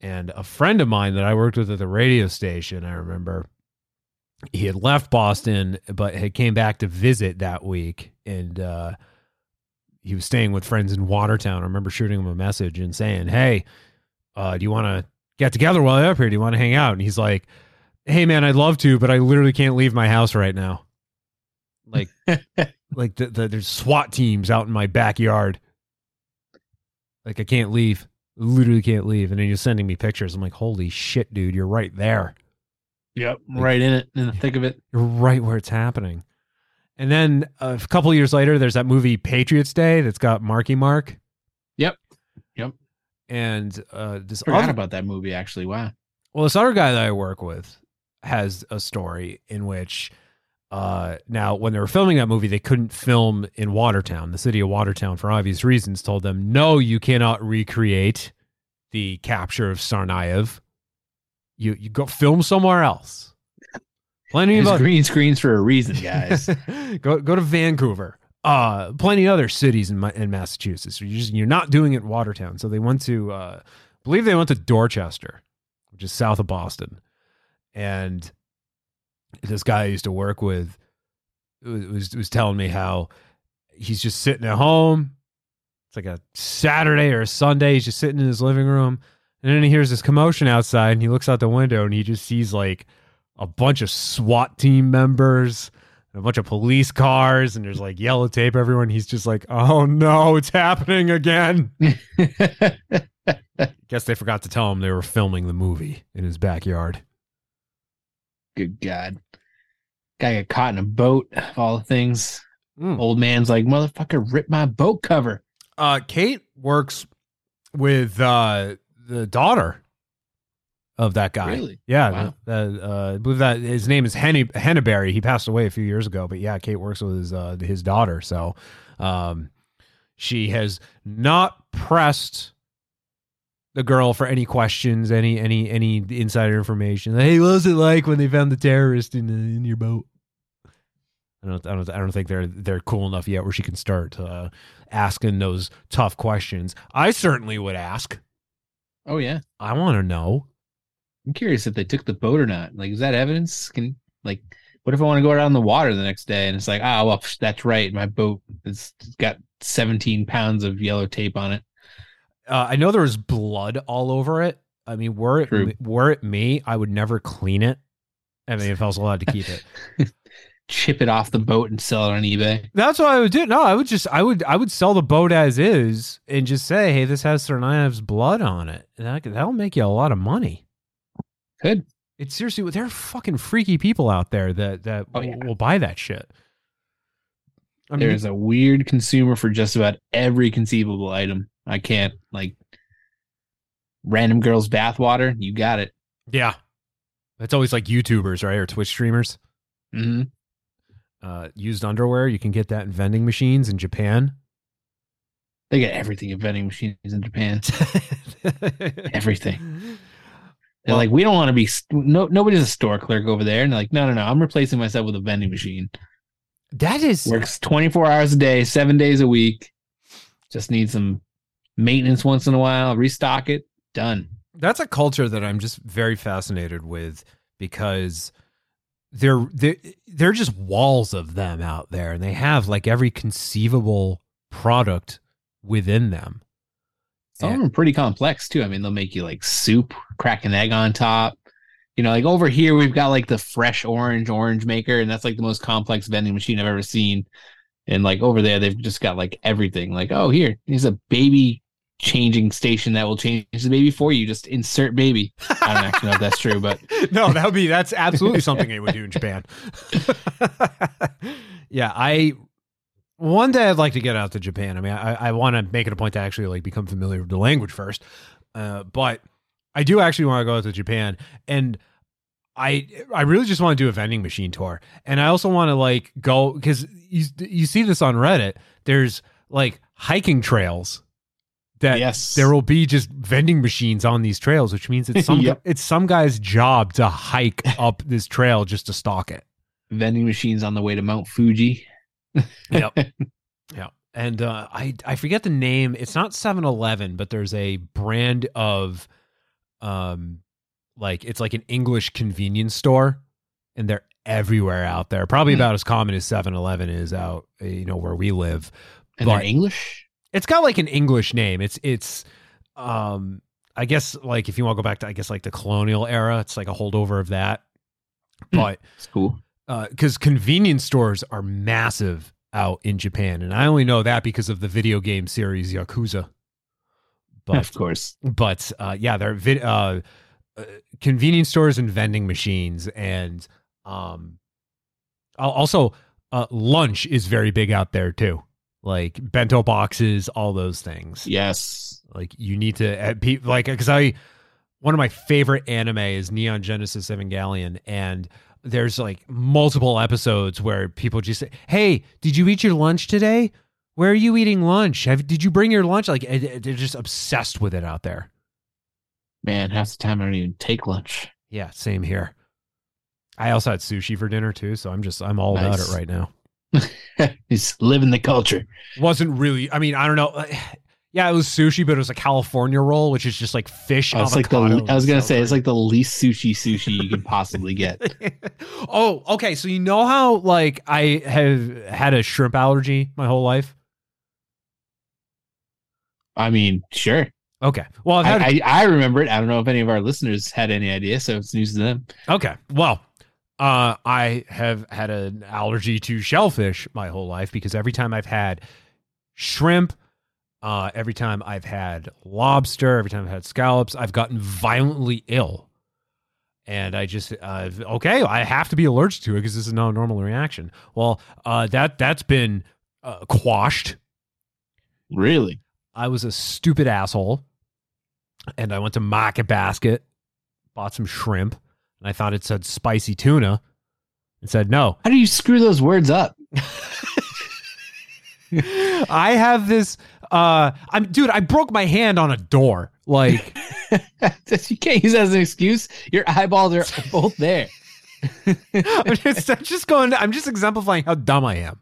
And a friend of mine that I worked with at the radio station, I remember, he had left Boston, but had came back to visit that week, and uh, he was staying with friends in Watertown. I remember shooting him a message and saying, "Hey, uh, do you want to get together while you're up here? Do you want to hang out?" And he's like, "Hey, man, I'd love to, but I literally can't leave my house right now. Like, [laughs] like the, the, there's SWAT teams out in my backyard. Like, I can't leave." literally can't leave. And then you're sending me pictures. I'm like, holy shit, dude, you're right there. Yep, like, right in it, in the thick of it. You're right where it's happening. And then a couple years later, there's that movie Patriots Day that's got Marky Mark. Yep. Yep. And uh, this Forgot other, about that movie actually. Wow. well, this other guy that I work with has a story in which uh, now when they were filming that movie, they couldn't film in Watertown. The city of Watertown, for obvious reasons, told them, no, you cannot recreate the capture of Tsarnaev. You you go film somewhere else. Plenty There's of green screens for a reason, guys. [laughs] go go to Vancouver. Uh, plenty of other cities in, in Massachusetts. You're just you're not doing it in Watertown. So they went to, uh, I believe they went to Dorchester, which is south of Boston, and this guy I used to work with was was, was telling me how he's just sitting at home. It's like a Saturday or a Sunday. He's just sitting in his living room, and then he hears this commotion outside, and he looks out the window, and he just sees like a bunch of SWAT team members, and a bunch of police cars, and there's like yellow tape everywhere. And he's just like, "Oh no, it's happening again." [laughs] Guess they forgot to tell him they were filming the movie in his backyard. Good God. Guy got caught in a boat, of all the things. Hmm. Old man's like, motherfucker, rip my boat cover. Uh, Kate works with uh, the daughter of that guy. Really? Yeah. Wow. the- uh, I believe that his name is Henny Henneberry. He passed away a few years ago, but yeah, Kate works with his uh, his daughter. So, um, she has not pressed the girl for any questions, any any any insider information. Hey, what was it like when they found the terrorist in in your boat? I don't, I don't, I don't think they're they're cool enough yet where she can start uh, asking those tough questions. I certainly would ask. Oh, yeah. I want to know. I'm curious if they took the boat or not. Like, is that evidence? Can, like, what if I want to go out on the water the next day and it's like, ah, well, that's right. My boat has got 17 pounds of yellow tape on it. Uh, I know there was blood all over it. I mean, were it True. were it me, I would never clean it. I mean, if I was allowed to keep it. [laughs] Chip it off the boat and sell it on eBay. That's what I would do. No, I would just I would I would sell the boat as is and just say, hey, this has Tsarnaev's blood on it. That that'll make you a lot of money. Good. It's seriously there are fucking freaky people out there that that Oh, will, yeah. will buy that shit. I mean, There's a weird consumer for just about every conceivable item. I can't, like, random girls' bathwater. You got it. yeah, that's always like YouTubers, right, or Twitch streamers. hmm Uh, used underwear, you can get that in vending machines in Japan. They get everything in vending machines in Japan. [laughs] everything. [laughs] They're like, we don't want to be. No, nobody's a store clerk over there. And they're like, no, no, no. I'm replacing myself with a vending machine. That is Works 24 hours a day, seven days a week. Just need some maintenance once in a while. Restock it. Done. that's a culture that I'm just very fascinated with because they're they're, they're just walls of them out there and they have like every conceivable product within them. Some of them are pretty complex too. I mean, they'll make you like soup, crack an egg on top. You know, like over here we've got like the fresh orange orange maker, and that's like the most complex vending machine I've ever seen. And like over there, they've just got like everything. Like, oh, here, here's a baby changing station that will change the baby for you. Just insert baby. I don't actually know if that's true, but [laughs] no, that would be that's absolutely [laughs] something they would do in Japan. [laughs] yeah, I one day I'd like to get out to Japan. I mean, I, I want to make it a point to actually like become familiar with the language first, uh, but I do actually want to go out to Japan, and I I really just want to do a vending machine tour, and I also want to like go because you you see this on Reddit. There's like hiking trails that Yes. there will be just vending machines on these trails, which means it's some [laughs] Yep. it's some guy's job to hike up this trail just to stalk it. vending machines on the way to Mount Fuji. Yep. [laughs] yeah. And uh, I I forget the name. It's not 7-Eleven, but there's a brand of um like it's like an English convenience store and they're everywhere out there. Probably Hmm. about as common as 7-Eleven is out, uh, you know, where we live. And they're But- English? It's got like an English name. It's it's um I guess like if you want to go back to I guess like the colonial era, it's like a holdover of that. But it's cool. Because convenience stores are massive out in Japan, and I only know that because of the video game series Yakuza. But of course. but uh, yeah, they're vid- uh, uh, convenience stores and vending machines, and um, also uh, lunch is very big out there too. like bento boxes, all those things. Yes. Like you need to uh, like because I one of my favorite anime is Neon Genesis Evangelion, and there's like multiple episodes where people just say, "Hey, did you eat your lunch today? Where are you eating lunch? Have did you bring your lunch?" Like they're just obsessed with it out there. Man, half the time I don't even take lunch. Yeah, same here. I also had sushi for dinner too, so I'm just I'm all about it right now. [laughs] He's living the culture. Wasn't really. I mean, I don't know. Yeah, it was sushi, but it was a California roll, which is just like fish. Oh, it's like the I was gonna so say it's like the least sushi sushi you can possibly get. [laughs] Oh, okay. So you know how like I have had a shrimp allergy my whole life. I mean, sure. Okay. Well, I've had I, I remember it. I don't know if any of our listeners had any idea, so it's news to them. Okay. Well, uh, I have had an allergy to shellfish my whole life because every time I've had shrimp, uh, every time I've had lobster, every time I've had scallops, I've gotten violently ill. And I just uh, okay, I have to be allergic to it because this is not a normal reaction. Well, uh, that that's been uh, quashed. Really? I was a stupid asshole, and I went to Market Basket, bought some shrimp, and I thought it said spicy tuna, and said no. How do you screw those words up? [laughs] I have this. Uh, I'm dude. I broke my hand on a door. Like [laughs] you can't use that as an excuse. Your eyeballs are [laughs] both there. [laughs] I'm just, I'm just going. I'm just exemplifying how dumb I am.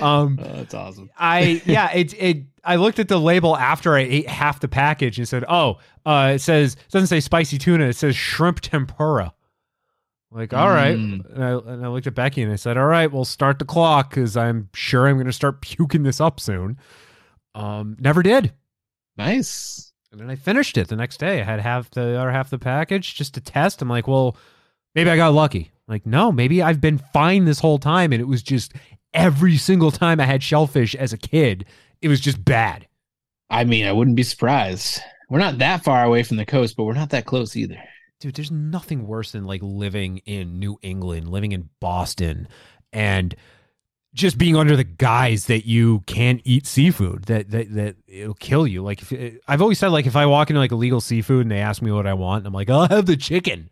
Um, Oh, that's awesome. I yeah. It it. I looked at the label after I ate half the package and said, "Oh, uh, it says it doesn't say spicy tuna. It says shrimp tempura." Like, all right. Mm. And, I, and I looked at Becky and I said, "All right, we'll start the clock because I'm sure I'm going to start puking this up soon." Um, never did. Nice. And then I finished it the next day. I had half the other half the package just to test. I'm like, well, maybe I got lucky. Like, no, maybe I've been fine this whole time. And it was just every single time I had shellfish as a kid, it was just bad. I mean, I wouldn't be surprised. We're not that far away from the coast, but we're not that close either. Dude, there's nothing worse than like living in New England, living in Boston, and just being under the guise that you can't eat seafood that that that it'll kill you. Like if, i've always said like if i walk into like illegal seafood and they ask me what i want i'm like [laughs] i'll have the chicken.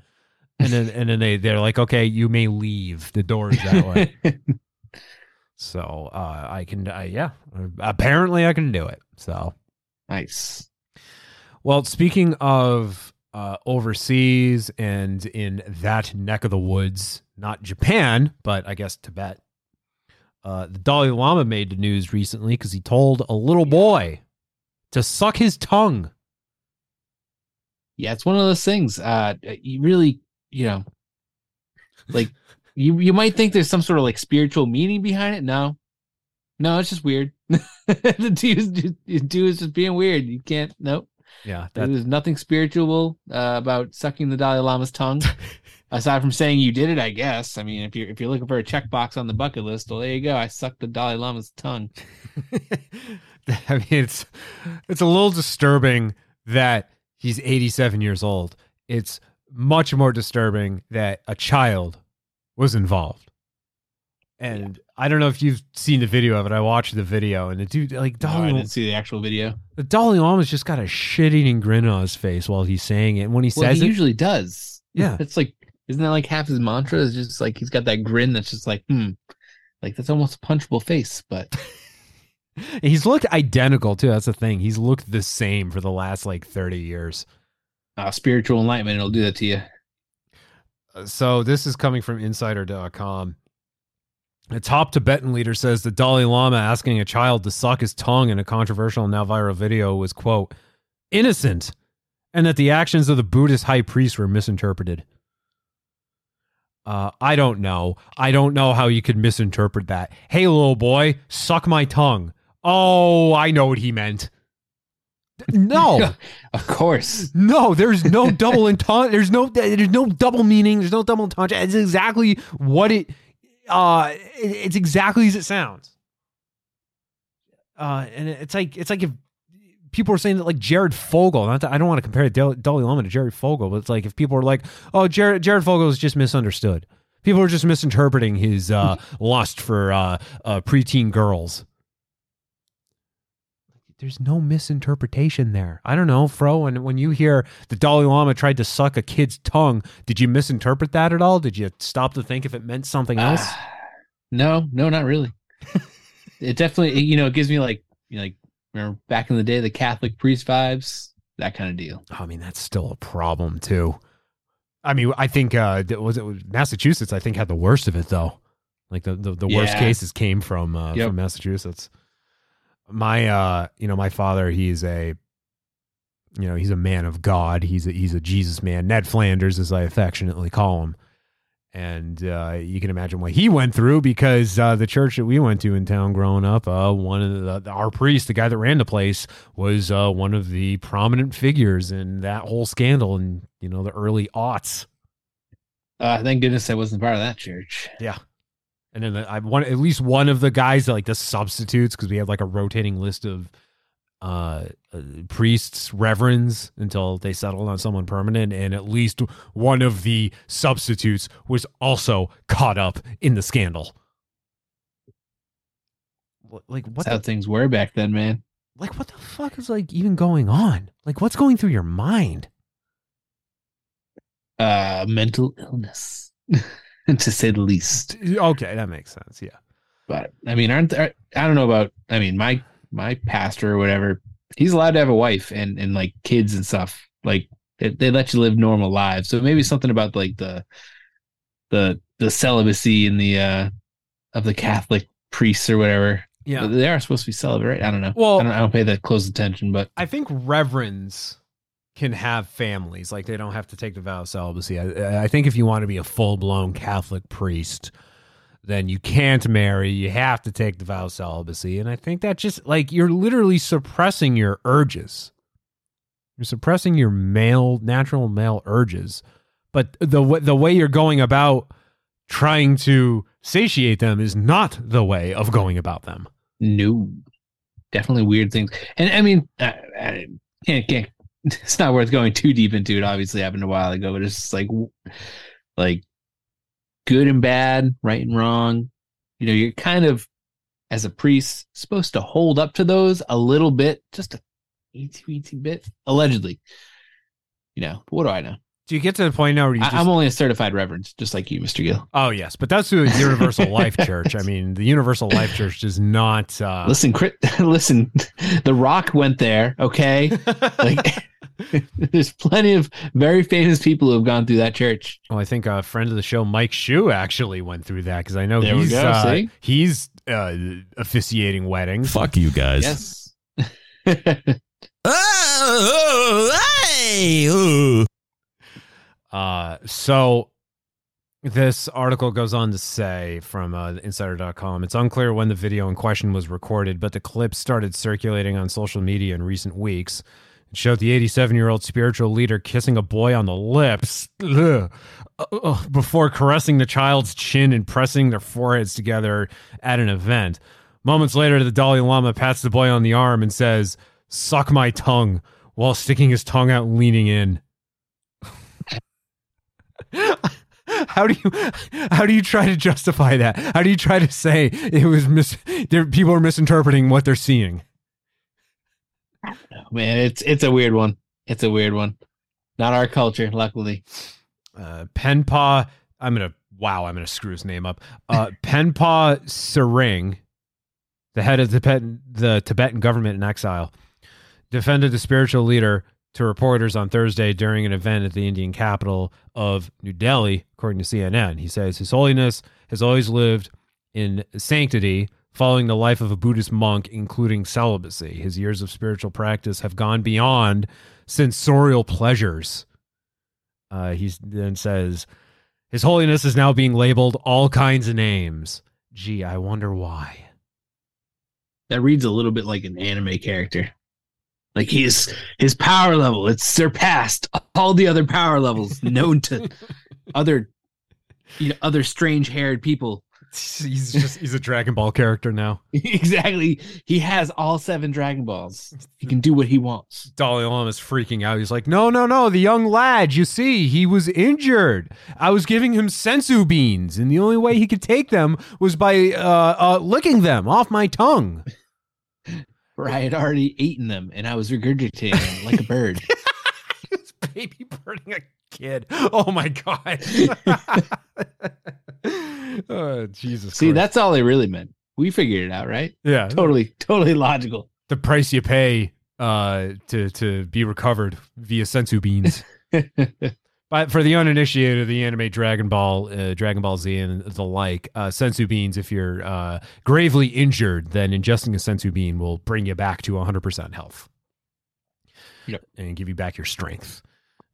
And then and then they they're like okay you may leave. The door is that way. [laughs] So uh i can uh, yeah apparently i can do it. So. Nice. well speaking of uh overseas and in that neck of the woods not japan but i guess tibet uh, the Dalai Lama made the news recently because he told a little boy to suck his tongue. Yeah, it's one of those things. Uh, you really, you know, like [laughs] you you might think there's some sort of like spiritual meaning behind it. No, no, it's just weird. [laughs] the dude is just, the dude is just being weird. You can't. Nope. Yeah, that, There's nothing spiritual uh, about sucking the Dalai Lama's tongue. [laughs] Aside from saying you did it, I guess. I mean, if you're if you're looking for a checkbox on the bucket list, well, there you go. I sucked the Dalai Lama's tongue. [laughs] I mean, it's it's a little disturbing that he's 87 years old. It's much more disturbing that a child was involved. And I don't know if you've seen the video of it. I watched the video, and the dude, like No, I didn't see the actual video. the Dalai Lama's just got a shit-eating grin on his face while he's saying it. And when he Well, says he it, usually does. [laughs] Yeah. it's like isn't that like half his mantra? Is just like he's got that grin that's just like hmm, like that's almost a punchable face. But [laughs] he's looked identical too. That's the thing. He's looked the same for the last like 30 years. uh, spiritual enlightenment it'll do that to you. So this is coming from insider.com. A top Tibetan leader says the Dalai Lama asking a child to suck his tongue in a controversial now viral video was, quote, innocent, and that the actions of the Buddhist high priest were misinterpreted. Uh, I don't know. I don't know how you could misinterpret that. Hey, little boy, suck my tongue. Oh, I know what he meant. No, [laughs] of course. no. There's no [laughs] double intent. There's no. There's no double meaning. There's no double intent. It's exactly what it. Uh, it- it's exactly as it sounds. Uh, and it's like it's like if people are saying that like Jared Fogle. Not that, I don't want to compare Dalai Lama to Jared Fogle, but it's like if people are like, oh, Jared Jared Fogle is just misunderstood. People are just misinterpreting his uh, [laughs] lust for uh, uh, preteen girls. There's no misinterpretation there. I don't know, Fro. When when you hear the Dalai Lama tried to suck a kid's tongue, did you misinterpret that at all? Did you stop to think if it meant something else? Uh, no, no, not really. [laughs] it definitely, you know, it gives me like, you know, like remember back in the day, the Catholic priest vibes, that kind of deal. I mean, that's still a problem too. I mean, I think uh was it Massachusetts? I think had the worst of it though. Like the the, the worst Yeah. cases came from uh, Yep. from Massachusetts. My uh, you know, my father, he's a you know, he's a man of God. He's a he's a Jesus man. Ned Flanders, as I affectionately call him. And uh, you can imagine what he went through because uh, the church that we went to in town growing up, uh, one of the, our priest, the guy that ran the place, was uh, one of the prominent figures in that whole scandal in you know the early aughts. Uh, thank goodness I wasn't part of that church. Yeah. And then the, I one at least one of the guys that like the substitutes because we had like a rotating list of uh, uh priests, reverends until they settled on someone permanent, and at least one of the substitutes was also caught up in the scandal. Like what? That's how things were back then, man. like what the fuck is like even going on? Like what's going through your mind? Uh, mental illness, [laughs] [laughs] to say the least. Okay, that makes sense. Yeah. But I mean, aren't there, I don't know about. I mean, my my pastor or whatever, he's allowed to have a wife and and like kids and stuff. Like they, they let you live normal lives. So maybe something about like the the the celibacy and the uh of the Catholic priests or whatever. Yeah. they are supposed to be celibate, right? I don't know. Well- I don't, I don't pay that close attention, but I think reverends can have families. Like they don't have to take the vow of celibacy. I, I think if you want to be a full blown Catholic priest, then you can't marry. You have to take the vow of celibacy. And I think that just like you're literally suppressing your urges. You're suppressing your male, natural male urges. But the the way you're going about trying to satiate them is not the way of going about them. no, definitely weird things. And I mean, I, I can't can't. [laughs] It's not worth going too deep into. It obviously happened a while ago, but it's just like like good and bad, right and wrong. You know, you're kind of as a priest supposed to hold up to those a little bit, just a eensy weensy bit, allegedly. You know, what do I know? Do you get to the point now where you I, just I'm only a certified reverend, just like you, Mister Gill. Oh yes, but that's the Universal [laughs] Life Church. I mean, the Universal Life Church does not. Uh, listen, Crit, [laughs] listen. The Rock went there. Okay, like [laughs] there's plenty of very famous people who have gone through that church. Well, I think a friend of the show, Mike Shue, actually went through that because I know There he's go, uh, he's uh, officiating weddings. Fuck you guys. Yes. [laughs] Oh, hey, ooh. Uh, so this article goes on to say from uh, insider.com it's unclear when the video in question was recorded, but the clip started circulating on social media in recent weeks. It showed the 87 year old spiritual leader kissing a boy on the lips ugh, uh, before caressing the child's chin and pressing their foreheads together at an event. Moments later, the Dalai Lama pats the boy on the arm and says, Suck my tongue, while sticking his tongue out and leaning in. [laughs] how do you how do you try to justify that? How do you try to say it was mis people are misinterpreting what they're seeing? Man, it's it's a weird one. It's a weird one. Not our culture, luckily. Uh, Penpa, I'm gonna wow, I'm gonna screw his name up. Uh, [laughs] Penpa Tsering, the head of the Tibetan, the Tibetan government in exile, defended the spiritual leader to reporters on Thursday during an event at the Indian capital of New Delhi, according to CNN. He says His Holiness has always lived in sanctity, following the life of a Buddhist monk, including celibacy. His years of spiritual practice have gone beyond sensorial pleasures. Uh, he then says, His Holiness is now being labeled all kinds of names. Gee, I wonder why. That reads a little bit like an anime character. Like his his power level, it's surpassed all the other power levels known to [laughs] other you know other strange haired people. He's just he's a Dragon Ball character now. [laughs] exactly. He has all seven Dragon Balls. He can do what he wants. Dalai is freaking out. He's like, no, no, no. The young lad, you see, he was injured. I was giving him senzu beans, and the only way he could take them was by uh, uh, licking them off my tongue. [laughs] where I had already eaten them and I was regurgitating them like a bird. [laughs] baby birding a kid. [laughs] Oh my god. [laughs] oh, Jesus. See, Christ. that's all they really meant. We figured it out, right? Yeah. Totally, totally logical. the price you pay uh to to be recovered via senzu beans. [laughs] But for the uninitiated, the anime Dragon Ball, uh, Dragon Ball Z, and the like, uh, senzu beans, if you're uh, gravely injured, then ingesting a senzu bean will bring you back to 100% health. Yep. And give you back your strength.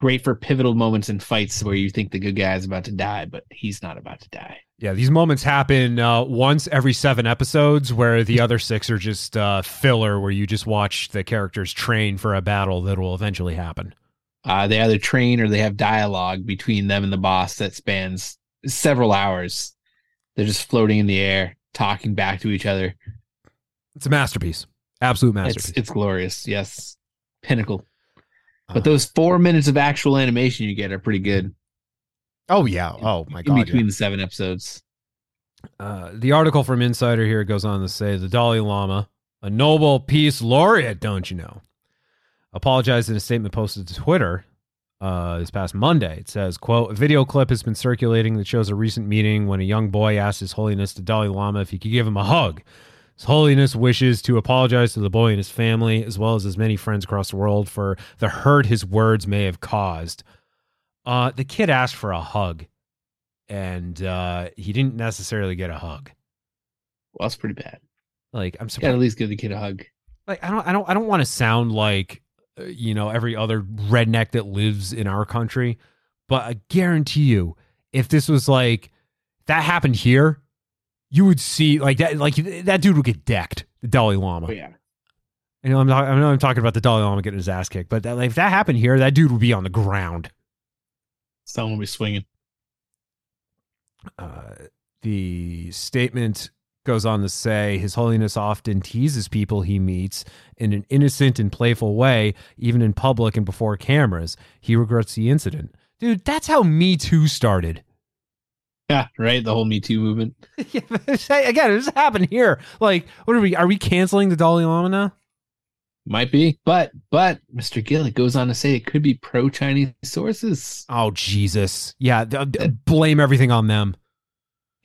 Great for pivotal moments in fights where you think the good guy is about to die, but he's not about to die. Yeah, these moments happen uh, once every seven episodes, where the other six are just uh, filler, where you just watch the characters train for a battle that will eventually happen. Uh, they either train or they have dialogue between them and the boss that spans several hours. They're just floating in the air, talking back to each other. It's a masterpiece, absolute masterpiece. It's, it's glorious. Yes, pinnacle. But those four minutes of actual animation you get are pretty good. Oh yeah. Oh my god. in between yeah. the seven episodes. Uh, the article from Insider here goes on to say the Dalai Lama, a Nobel Peace Laureate, don't you know, apologized in a statement posted to Twitter uh, this past Monday. It says, "quote A video clip has been circulating that shows a recent meeting when a young boy asked His Holiness the Dalai Lama if he could give him a hug." His Holiness wishes to apologize to the boy and his family, as well as his many friends across the world, for the hurt his words may have caused. Uh, the kid asked for a hug, and uh, he didn't necessarily get a hug. Well, that's pretty bad. Like I'm You gotta at least give the kid a hug. Like I don't, I don't, I don't want to sound like uh, you know every other redneck that lives in our country, but I guarantee you, if this was like that happened here, you would see like that, like that dude would get decked. The Dalai Lama. Oh, yeah. I know I'm not, I know I'm talking about the Dalai Lama getting his ass kicked, but that, like, if that happened here, that dude would be on the ground. Someone will be swinging. Uh, the statement goes on to say His Holiness often teases people he meets in an innocent and playful way, even in public and before cameras. He regrets the incident. Dude, that's how Me Too started. Yeah, right. The whole Me Too movement. [laughs] yeah, again, this happened here. Like, what are we? Are we canceling the Dalai Lama now? Might be, but but Mr. Gillett goes on to say it could be pro Chinese sources. Oh Jesus! Yeah, d- d- blame everything on them. [laughs]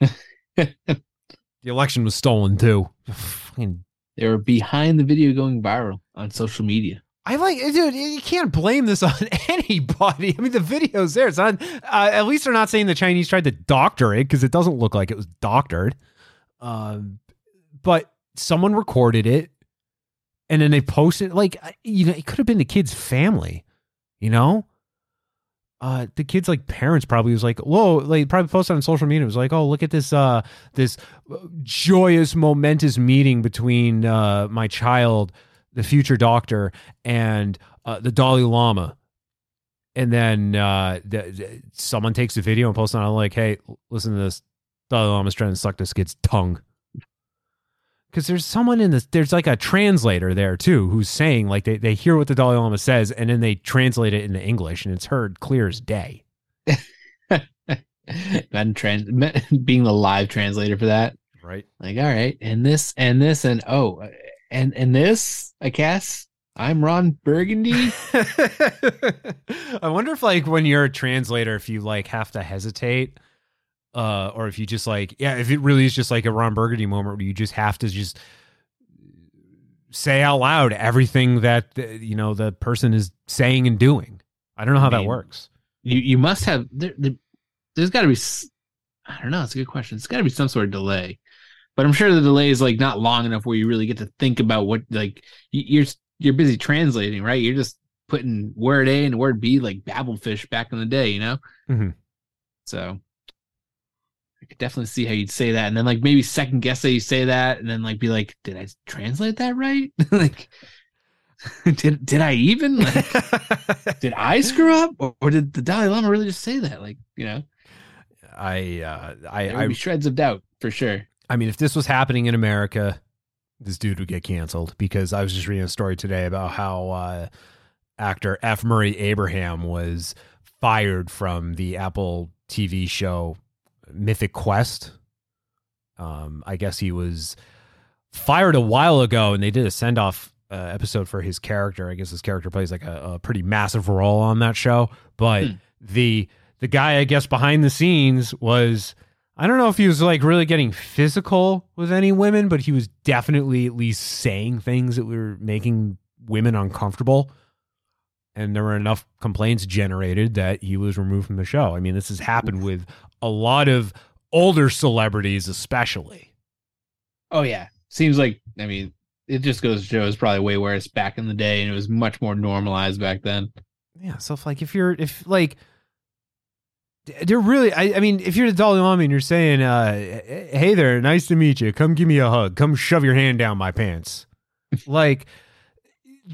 the election was stolen too. [sighs] They were behind the video going viral on social media. I like, dude. You can't blame this [laughs] on anybody. I mean, the video's there. It's not. Uh, at least they're not saying the Chinese tried to doctor it because it doesn't look like it was doctored. Um, but someone recorded it, and then they posted. Like, you know, it could have been the kid's family. You know, uh, the kid's like parents probably was like, whoa, like probably posted on social media. It was like, oh, look at this, uh, this joyous, momentous meeting between uh my child, the future doctor, and uh, the Dalai Lama. And then uh, the, the- someone takes a video and posts on like, hey, listen to this. Dalai Lama's trying to suck this kid's tongue. Because there's someone in this, there's like a translator there too who's saying, like, they, they hear what the Dalai Lama says and then they translate it into English and it's heard clear as day. [laughs] Imagine trans- [laughs] being the live translator for that. Right. Like, all right, and this and this and oh, and and this, I guess I'm Ron Burgundy. [laughs] I wonder if like when you're a translator, if you like have to hesitate, uh, or if you just like, yeah, if it really is just like a Ron Burgundy moment where you just have to just say out loud everything that uh, you know the person is saying and doing. I don't know how I that works. You you must have there. there there's got to be. I don't know. It's a good question. It's got to be some sort of delay, but I'm sure the delay is like not long enough where you really get to think about what like you- you're you're busy translating, right? You're just putting word A and word B like Babelfish back in the day, you know. Mhm. So I could definitely see how you'd say that, and then like maybe second guess how you say that, and then like be like, did I translate that right? [laughs] like, [laughs] did did I even? Like, [laughs] did I screw up, or, or did the Dalai Lama really just say that? Like, you know, I uh, I I, be shreds of doubt for sure. I mean, if this was happening in America, this dude would get canceled because I was just reading a story today about how uh, actor F. Murray Abraham was fired from the Apple TV show Mythic Quest. Um, I guess he was fired a while ago, and they did a send off uh, episode for his character. I guess his character plays like a, a pretty massive role on that show. But Hmm. the the guy, I guess, behind the scenes was I don't know if he was like really getting physical with any women, but he was definitely at least saying things that were making women uncomfortable. And there were enough complaints generated that he was removed from the show. I mean, this has happened with a lot of older celebrities, especially. Oh yeah, seems like I mean it just goes to show it's probably way worse back in the day, and it was much more normalized back then. Yeah, so if like if you're if like they're really I, I mean if you're the Dalai Lama and you're saying uh hey there nice to meet you come give me a hug come shove your hand down my pants [laughs] like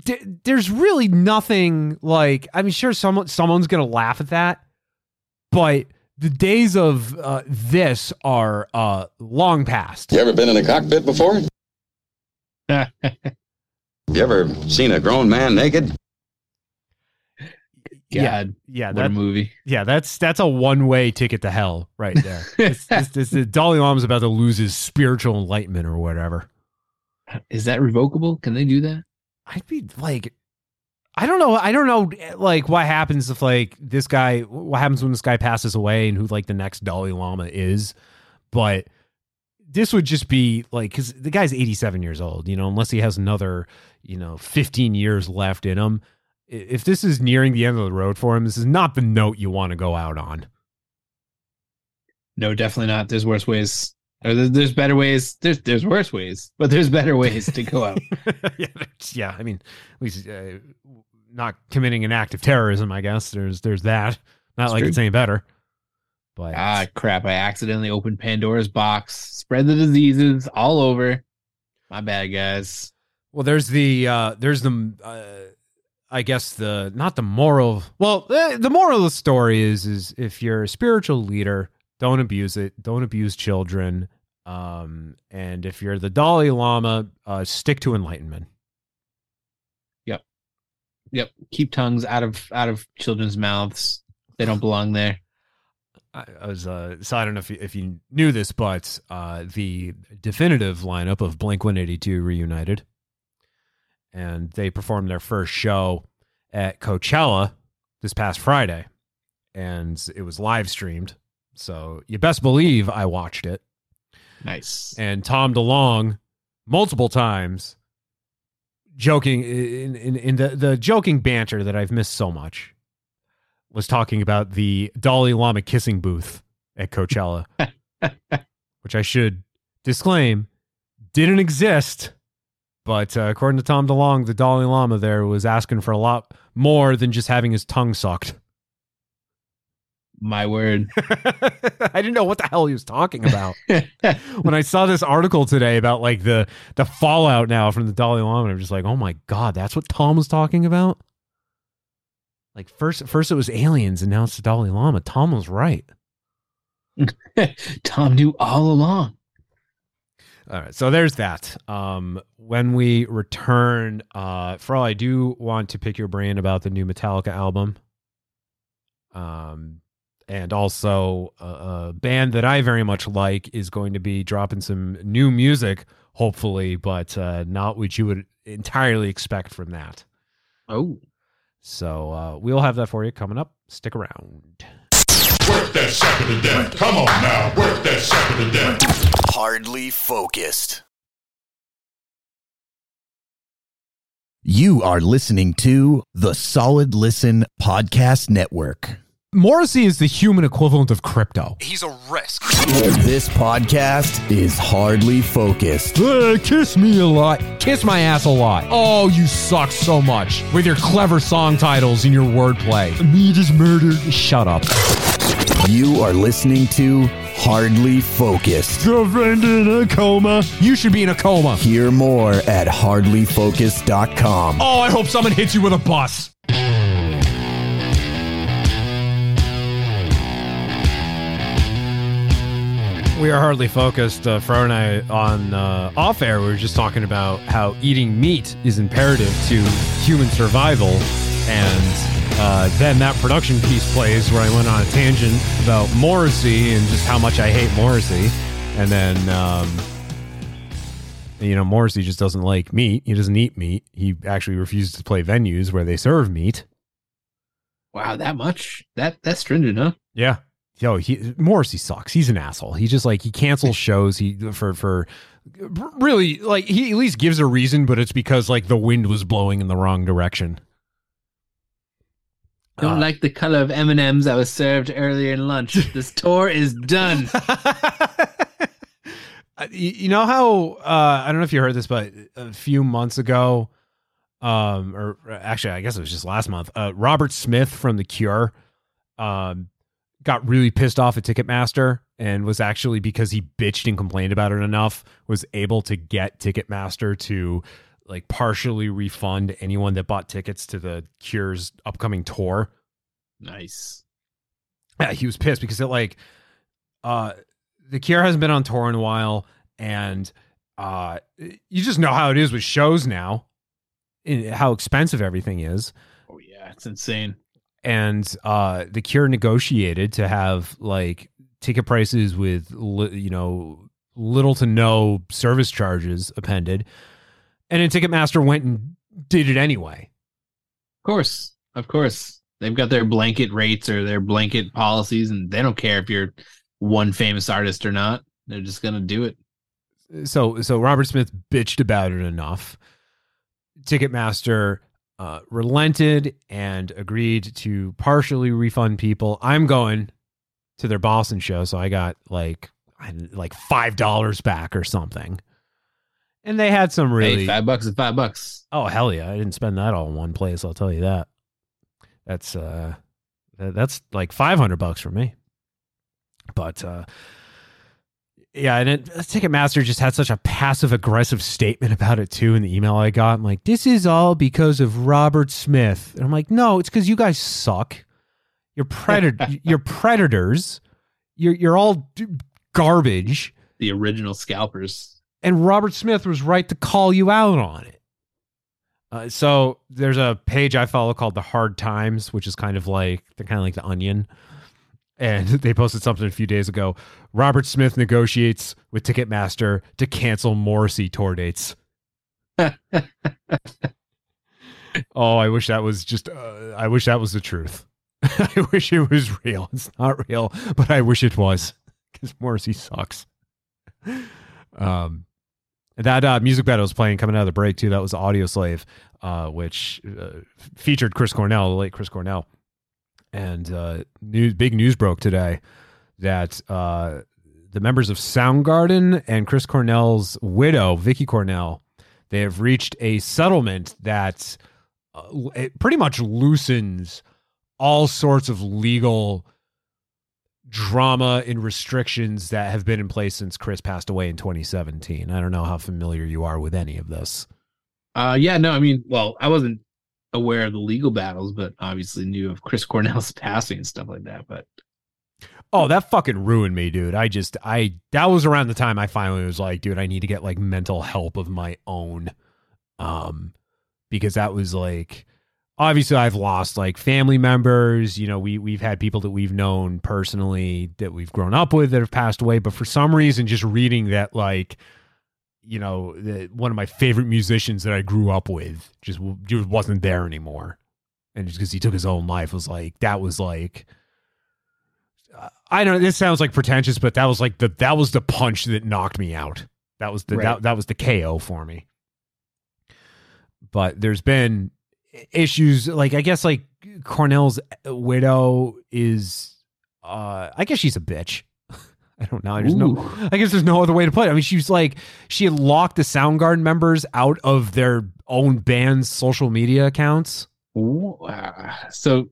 d- there's really nothing like I mean sure someone someone's gonna laugh at that but the days of uh, this are uh long past You ever been in a cockpit before? [laughs] you ever seen a grown man naked? Yeah God, yeah what a movie. Yeah, that's that's a one way ticket to hell right there. [laughs] this, this, this, the Dalai Lama's about to lose his spiritual enlightenment or whatever. Is that revocable? Can they do that? I'd be like, I don't know. I don't know, like what happens if like this guy, what happens when this guy passes away and who like the next Dalai Lama is, but this would just be like because the guy's 87 years old, you know, unless he has another, you know, 15 years left in him. If this is nearing the end of the road for him, this is not the note you want to go out on. No, definitely not. There's worse ways. Or there's better ways. There's there's worse ways, but there's better ways to go out. [laughs] yeah, yeah. I mean, at least uh, not committing an act of terrorism. I guess there's there's that. Not That's like true. it's any better. But ah, crap! I accidentally opened Pandora's box, spread the diseases all over. My bad, guys. well, there's the uh, there's the uh, I guess the not the moral. Well, eh, the moral of the story is is if you're a spiritual leader, don't abuse it. Don't abuse children. Um, and if you're the Dalai Lama, uh, stick to enlightenment. Yep, yep. Keep tongues out of out of children's mouths. They don't belong there. I, I was uh, so I don't know if you, if you knew this, but uh, the definitive lineup of Blink One Eighty Two reunited, and they performed their first show at Coachella this past Friday, and it was live streamed. So you best believe I watched it. Nice. And Tom DeLonge, multiple times, joking in in, in the the joking banter that I've missed so much was talking about the Dalai Lama kissing booth at Coachella, [laughs] which I should disclaim didn't exist. But uh, according to Tom DeLonge, the Dalai Lama there was asking for a lot more than just having his tongue sucked. My word. [laughs] I didn't know what the hell he was talking about. when I saw this article today about like the the fallout now from the Dalai Lama, I'm just like, oh my god, that's what Tom was talking about. Like first, first it was aliens, and now it's the Dalai Lama. Tom was right. [laughs] Tom knew all along. All right, so there's that. Um, when we return, uh, all I do want to pick your brain about the new Metallica album. Um, and also a, a band that I very much like is going to be dropping some new music, hopefully, but uh, not what you would entirely expect from that. Oh, so uh, we'll have that for you coming up. Stick around. Work that sucker to death. Come on now. Work that sucker to death. Hardly focused. You are listening to the Solid Listen Podcast Network. Morrissey is the human equivalent of crypto. He's a risk. This podcast is hardly focused. Uh, kiss me a lot. Kiss my ass a lot. Oh, you suck so much with your clever song titles and your wordplay. Meat is murder. Shut up. You are listening to Hardly Focused. Girlfriend in a coma. You should be in a coma. Hear more at hardlyfocused.com. Oh, I hope someone hits you with a bus. We are hardly focused. Uh, Fro and I on uh, off air. We were just talking about how eating meat is imperative to human survival, and uh, then that production piece plays where I went on a tangent about Morrissey and just how much I hate Morrissey, and then um, You know, Morrissey just doesn't like meat. He doesn't eat meat. He actually refuses to play venues where they serve meat. Wow, that much? That that's stringent, huh? Yeah. Yo, he Morrissey sucks. He's an asshole. He just like he cancels [laughs] shows. He for for really like he at least gives a reason, but it's because like the wind was blowing in the wrong direction. Don't Uh, like the color of M and M's that was served earlier in lunch. [laughs] This tour is done. [laughs] Uh, you, you know how uh, I don't know if you heard this, but a few months ago, um, or actually, I guess it was just last month. Uh, Robert Smith from The Cure, um, got really pissed off at Ticketmaster and was actually because he bitched and complained about it enough, was able to get Ticketmaster to like partially refund anyone that bought tickets to the Cure's upcoming tour. Nice. Yeah, he was pissed because it like uh the Cure hasn't been on tour in a while and uh you just know how it is with shows now and how expensive everything is Oh yeah, it's insane. and uh the Cure negotiated to have like ticket prices with you know little to no service charges appended and then Ticketmaster went and did it anyway Of course, of course, they've got their blanket rates or their blanket policies, and they don't care if you're one famous artist or not. They're just gonna do it. so so Robert Smith bitched about it enough. Ticketmaster uh, relented and agreed to partially refund people. I'm going to their Boston show, so I got like like five dollars back or something. And they had some really Hey, five bucks is five bucks. Oh hell yeah! I didn't spend that all in one place. I'll tell you that. That's uh, that's like five hundred bucks for me. But uh, yeah, and it, Ticketmaster just had such a passive aggressive statement about it too in the email I got. I'm like, this is all because of Robert Smith. And I'm like, no, it's because you guys suck. You're predator. [laughs] you're predators. You're you're all garbage. The original scalpers. And Robert Smith was right to call you out on it. Uh, so there's a page I follow called the Hard Times, which is kind of like they're kind of like the Onion, and [laughs] they posted something a few days ago. Robert Smith negotiates with Ticketmaster to cancel Morrissey tour dates. [laughs] oh, I wish that was just. Uh, I wish that was the truth. [laughs] I wish it was real. It's not real, but I wish it was because Morrissey sucks. Um, that uh, music that I was playing coming out of the break too. That was Audioslave, uh, which uh, featured Chris Cornell, the late Chris Cornell, and uh, news, big news broke today that uh, the members of Soundgarden and Chris Cornell's widow, Vicki Cornell, they have reached a settlement that uh, pretty much loosens all sorts of legal drama and restrictions that have been in place since Chris passed away in 2017. I don't know how familiar you are with any of this. Uh, yeah, no, I mean, well, I wasn't aware of the legal battles, but obviously knew of Chris Cornell's [laughs] passing and stuff like that. But Oh, that fucking ruined me, dude. I just I that was around the time I finally was like, dude, I need to get like mental help of my own. Um because that was like obviously I've lost like family members, you know, we we've had people that we've known personally that we've grown up with that have passed away, but for some reason just reading that like you know, the, one of my favorite musicians that I grew up with just, just wasn't there anymore. And just because he took his own life was like that was like I don't know. This sounds like pretentious, but that was like the that was the punch that knocked me out. That was the Right. that, that was the KO for me. But there's been issues like I guess like Cornell's widow is uh I guess she's a bitch. [laughs] I don't know. There's no I guess there's no other way to put it. I mean, she's like she had locked the Soundgarden members out of their own band's social media accounts. Wow. So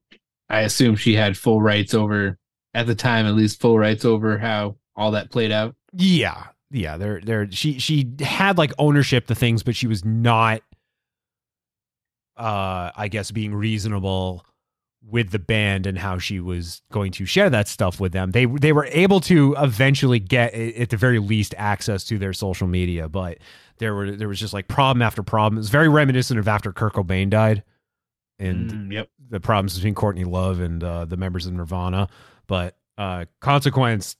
I assume she had full rights over at the time, at least full rights over how all that played out. Yeah. Yeah, they're they're she she had like ownership to things, but she was not uh I guess being reasonable with the band and how she was going to share that stuff with them. They they were able to eventually get at the very least access to their social media, but there were there was just like problem after problem. It was very reminiscent of after Kurt Cobain died and Mm, yep. the problems between Courtney Love and uh, the members of Nirvana. But uh, Consequence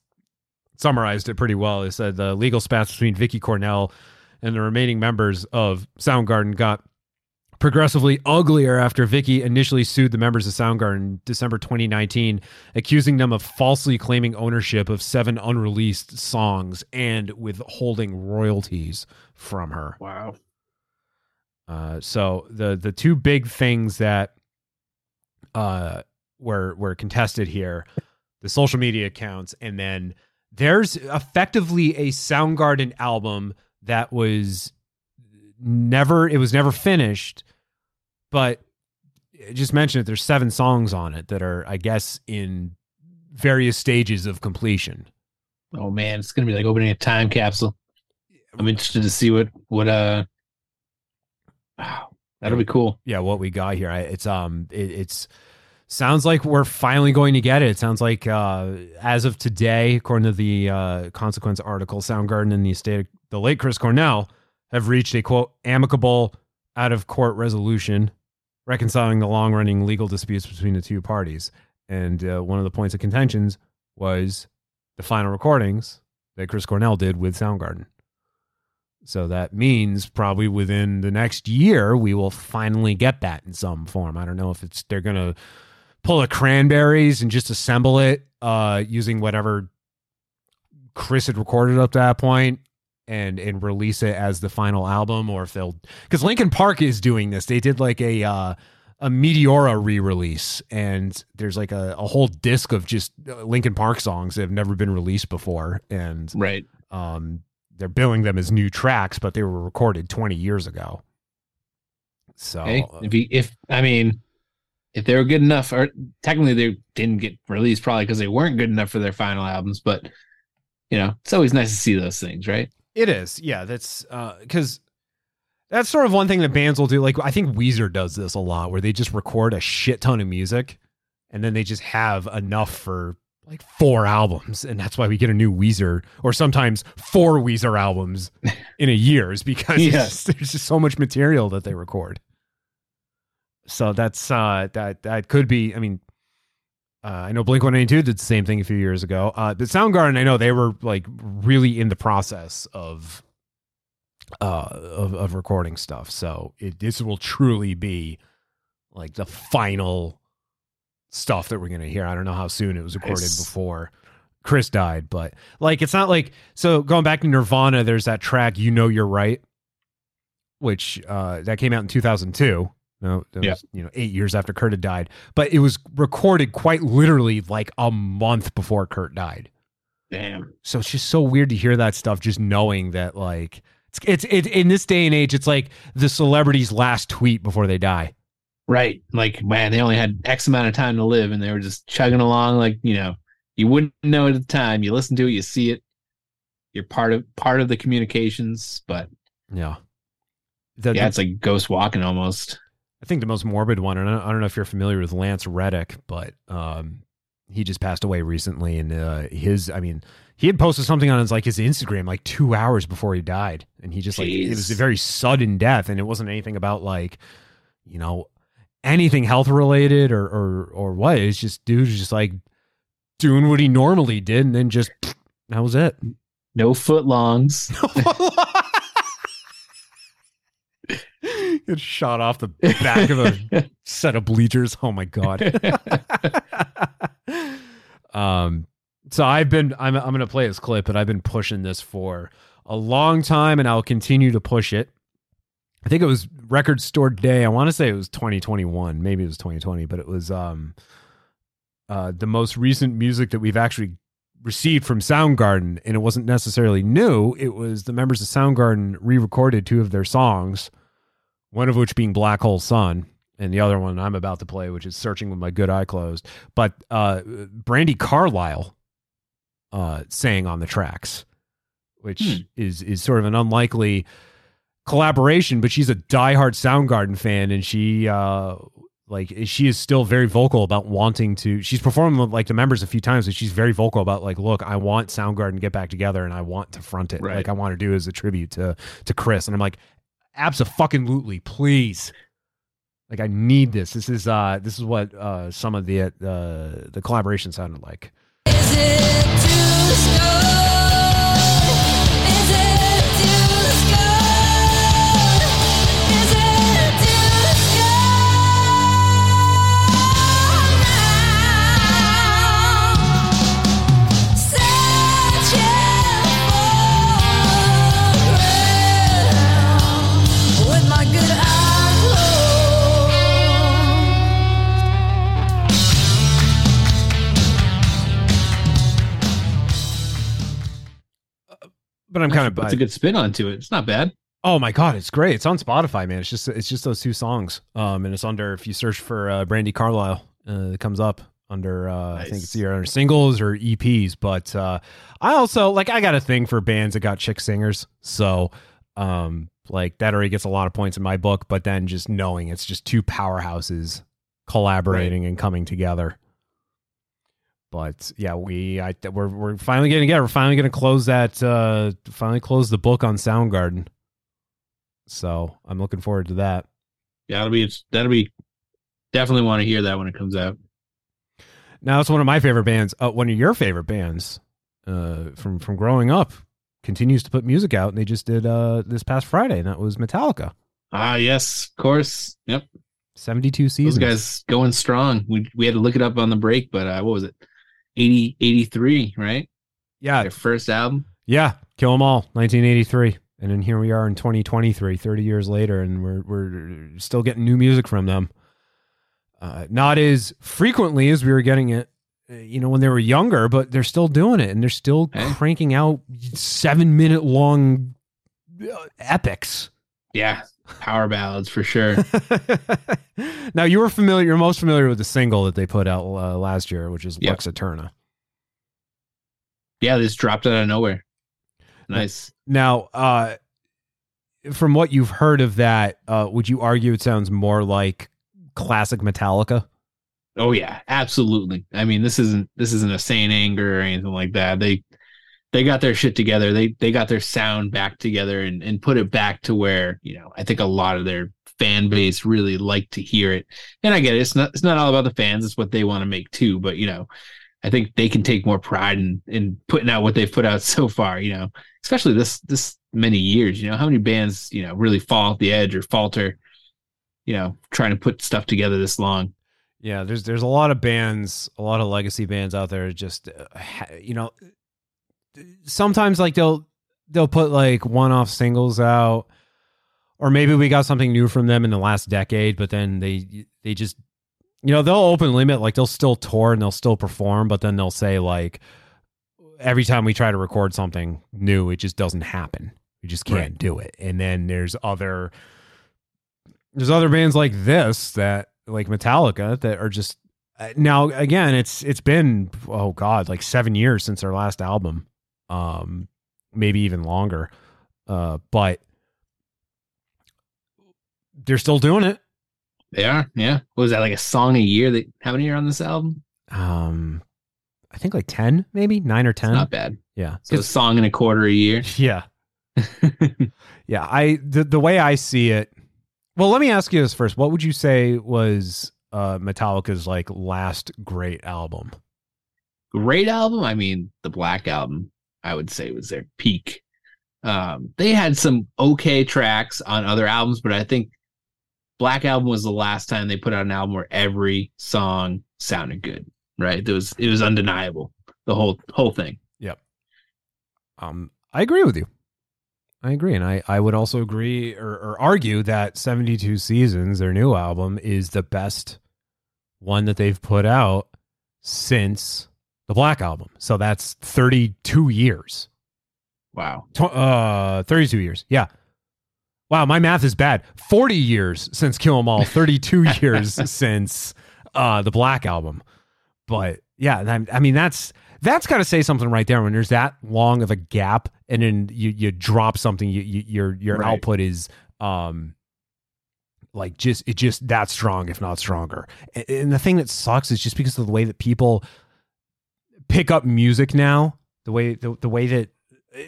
summarized it pretty well. It said the legal spats between Vicki Cornell and the remaining members of Soundgarden got progressively uglier after Vicki initially sued the members of Soundgarden in December 2019, accusing them of falsely claiming ownership of seven unreleased songs and withholding royalties from her. Wow. Uh, so the the two big things that uh, were were contested here, the social media accounts, and then there's effectively a Soundgarden album that was never it was never finished, but just mention it. There's seven songs on it that are, I guess, in various stages of completion. Oh man, it's gonna be like opening a time capsule. I'm interested to see what what uh. Wow, [sighs] that'll be cool. Yeah, what we got here, I, it's um, it, it's sounds like we're finally going to get it. It sounds like uh, as of today, according to the uh, consequence article, Soundgarden and the estate of the late Chris Cornell have reached a quote amicable out of court resolution reconciling the long running legal disputes between the two parties. And uh, one of the points of contentions was the final recordings that Chris Cornell did with Soundgarden. So that means probably within the next year we will finally get that in some form. I don't know if it's they're gonna pull the cranberries and just assemble it uh, using whatever Chris had recorded up to that point and and release it as the final album, or if they'll because Linkin Park is doing this. They did like a uh, a Meteora re-release, and there's like a, a whole disc of just uh, Linkin Park songs that have never been released before, and right. Um, they're billing them as new tracks, but they were recorded 20 years ago. So Hey, if you, if I mean, if they were good enough, or technically they didn't get released probably because they weren't good enough for their final albums. But you know, it's always nice to see those things, right? It is, yeah. That's because that's sort of one thing that bands will do. Like I think Weezer does this a lot, where they just record a shit ton of music, and then they just have enough for like four albums, and that's why we get a new Weezer, or sometimes four Weezer albums [laughs] in a year, is because Yes. just- [laughs] there's just so much material that they record. So that's uh that that could be. I mean, uh, I know Blink One Eighty Two did the same thing a few years ago. Uh, but Soundgarden, I know they were like really in the process of uh of, of recording stuff. So it this will truly be like the final stuff that we're gonna hear. I don't know how soon it was recorded Nice. before Chris died, but like it's not like so going back to Nirvana, there's that track "You Know You're Right," which uh that came out in 2002. No, that Yeah. was, you know, eight years after Kurt had died, but it was recorded quite literally like a month before Kurt died. Damn. So it's just so weird to hear that stuff, just knowing that like it's it's it, in this day and age, it's like the celebrity's last tweet before they die. Right. Like, man, they only had X amount of time to live and they were just chugging along like, you know, you wouldn't know at the time. You listen to it, you see it. You're part of part of the communications, but Yeah. The- yeah, the- it's like ghost walking almost. I think the most morbid one, and I don't, know if you're familiar with Lance Reddick, but um, he just passed away recently, and uh, his, I mean, he had posted something on his like his Instagram like two hours before he died, and he just like it was a very sudden death, and it wasn't anything about like, you know, anything health related or or or what. It's just dude was just like doing what he normally did, and then just that was it. No foot [laughs] [laughs] Get shot off the back of a [laughs] set of bleachers. Oh my god. [laughs] um so I've been I'm I'm going to play this clip and I've been pushing this for a long time and I'll continue to push it. I think it was record store day. I want to say it was 2021, maybe it was 2020, but it was um uh the most recent music that we've actually received from Soundgarden and it wasn't necessarily new. It was the members of Soundgarden re-recorded two of their songs one of which being Black Hole Sun, and the other one I'm about to play, which is Searching with My Good Eye Closed. But uh, Brandi Carlile uh, sang on the tracks, which is is sort of an unlikely collaboration. But she's a diehard Soundgarden fan, and she uh, like she is still very vocal about wanting to. She's performed with like the members a few times, but she's very vocal about like, look, I want Soundgarden to get back together, and I want to front it. Right. Like I want to do it as a tribute to to Chris, and I'm like, absolutely, please. Like I need this. This is uh this is what uh some of the uh the collaboration sounded like. But I'm kind of It's a good spin onto it. It's not bad. Oh my god, it's great. It's on Spotify, man. It's just it's just those two songs. Um, and it's under if you search for uh, Brandi Carlile, uh, it comes up under uh, I think it's either under singles or EPs. But uh, I also like I got a thing for bands that got chick singers, so um, like that already gets a lot of points in my book. But then just knowing it's just two powerhouses collaborating and coming together. But yeah, we I we're we're finally getting together. We're finally going to close that. Uh, finally close the book on Soundgarden. So I'm looking forward to that. Yeah, that'll be that'll be definitely want to hear that when it comes out. Now it's one of my favorite bands. Uh, one of your favorite bands uh, from from growing up continues to put music out, and they just did uh, this past Friday, and that was Metallica. Ah, yes, of course. Yep, 72 seasons. Those guys going strong. We we had to look it up on the break, but uh, what was it? 80, 83, right? Yeah, their first album. Yeah, Kill 'Em All, 1983. And then here we are in 2023, 30 years later, and we're we're still getting new music from them. Uh, not as frequently as we were getting it, uh, you know, when they were younger, but they're still doing it, and they're still cranking out seven minute long uh, epics. Yeah, power ballads for sure. [laughs] now you were familiar. You're most familiar with the single that they put out uh, last year, which is Yep. Lux Eterna. Yeah, they just dropped it out of nowhere. Nice. Now, uh, from what you've heard of that, uh, would you argue it sounds more like classic Metallica? Oh yeah, absolutely. I mean, this isn't this isn't a Saint Anger or anything like that. They they got their shit together. They they got their sound back together and and put it back to where you know I think a lot of their fan base really like to hear it. And I get it. It's not it's not all about the fans. It's what they want to make too. But you know, I think they can take more pride in in putting out what they've put out [laughs] so far. You know, especially this this many years. You know, how many bands you know really fall off the edge or falter. You know, trying to put stuff together this long. Yeah, there's there's a lot of bands, a lot of legacy bands out there. Just uh, you know, sometimes like they'll they'll put like one off singles out, or maybe we got something new from them in the last decade. But then they they just you know they'll open limit like they'll still tour and they'll still perform, but then they'll say like every time we try to record something new, it just doesn't happen. We just can't Right. do it. And then there's other there's other bands like this that like Metallica that are just uh, now again it's it's been oh god like 7 years since their last album um maybe even longer uh but they're still doing it They are, yeah. What was that like a song a year? That how many are on this album? um I think like 10 maybe 9 or 10 Not bad. yeah So a song and a quarter a year. [laughs] Yeah. [laughs] yeah, I the the way I see it. Well, let me ask you this first. What would you say was uh Metallica's like last great album? Great album. I mean, the Black album, I would say was their peak. Um, they had some okay tracks on other albums, but I think Black album was the last time they put out an album where every song sounded good. Right? It was it was undeniable. The whole whole thing. Yep. Um I agree with you. I agree and I I would also agree or, or argue that 72 Seasons their new album is the best one that they've put out since the Black album. So that's 32 years. Wow. Uh 32 years. Yeah. Wow, my math is bad. 40 years since Kill 'Em All, [laughs] 32 years since uh the Black album. But yeah, I, I mean that's that's got to say something right there when there's that long of a gap and then you you drop something you, you your your Right. output is um like just it just that strong if not stronger. And, and the thing that sucks is just because of the way that people pick up music now, the way the, the way that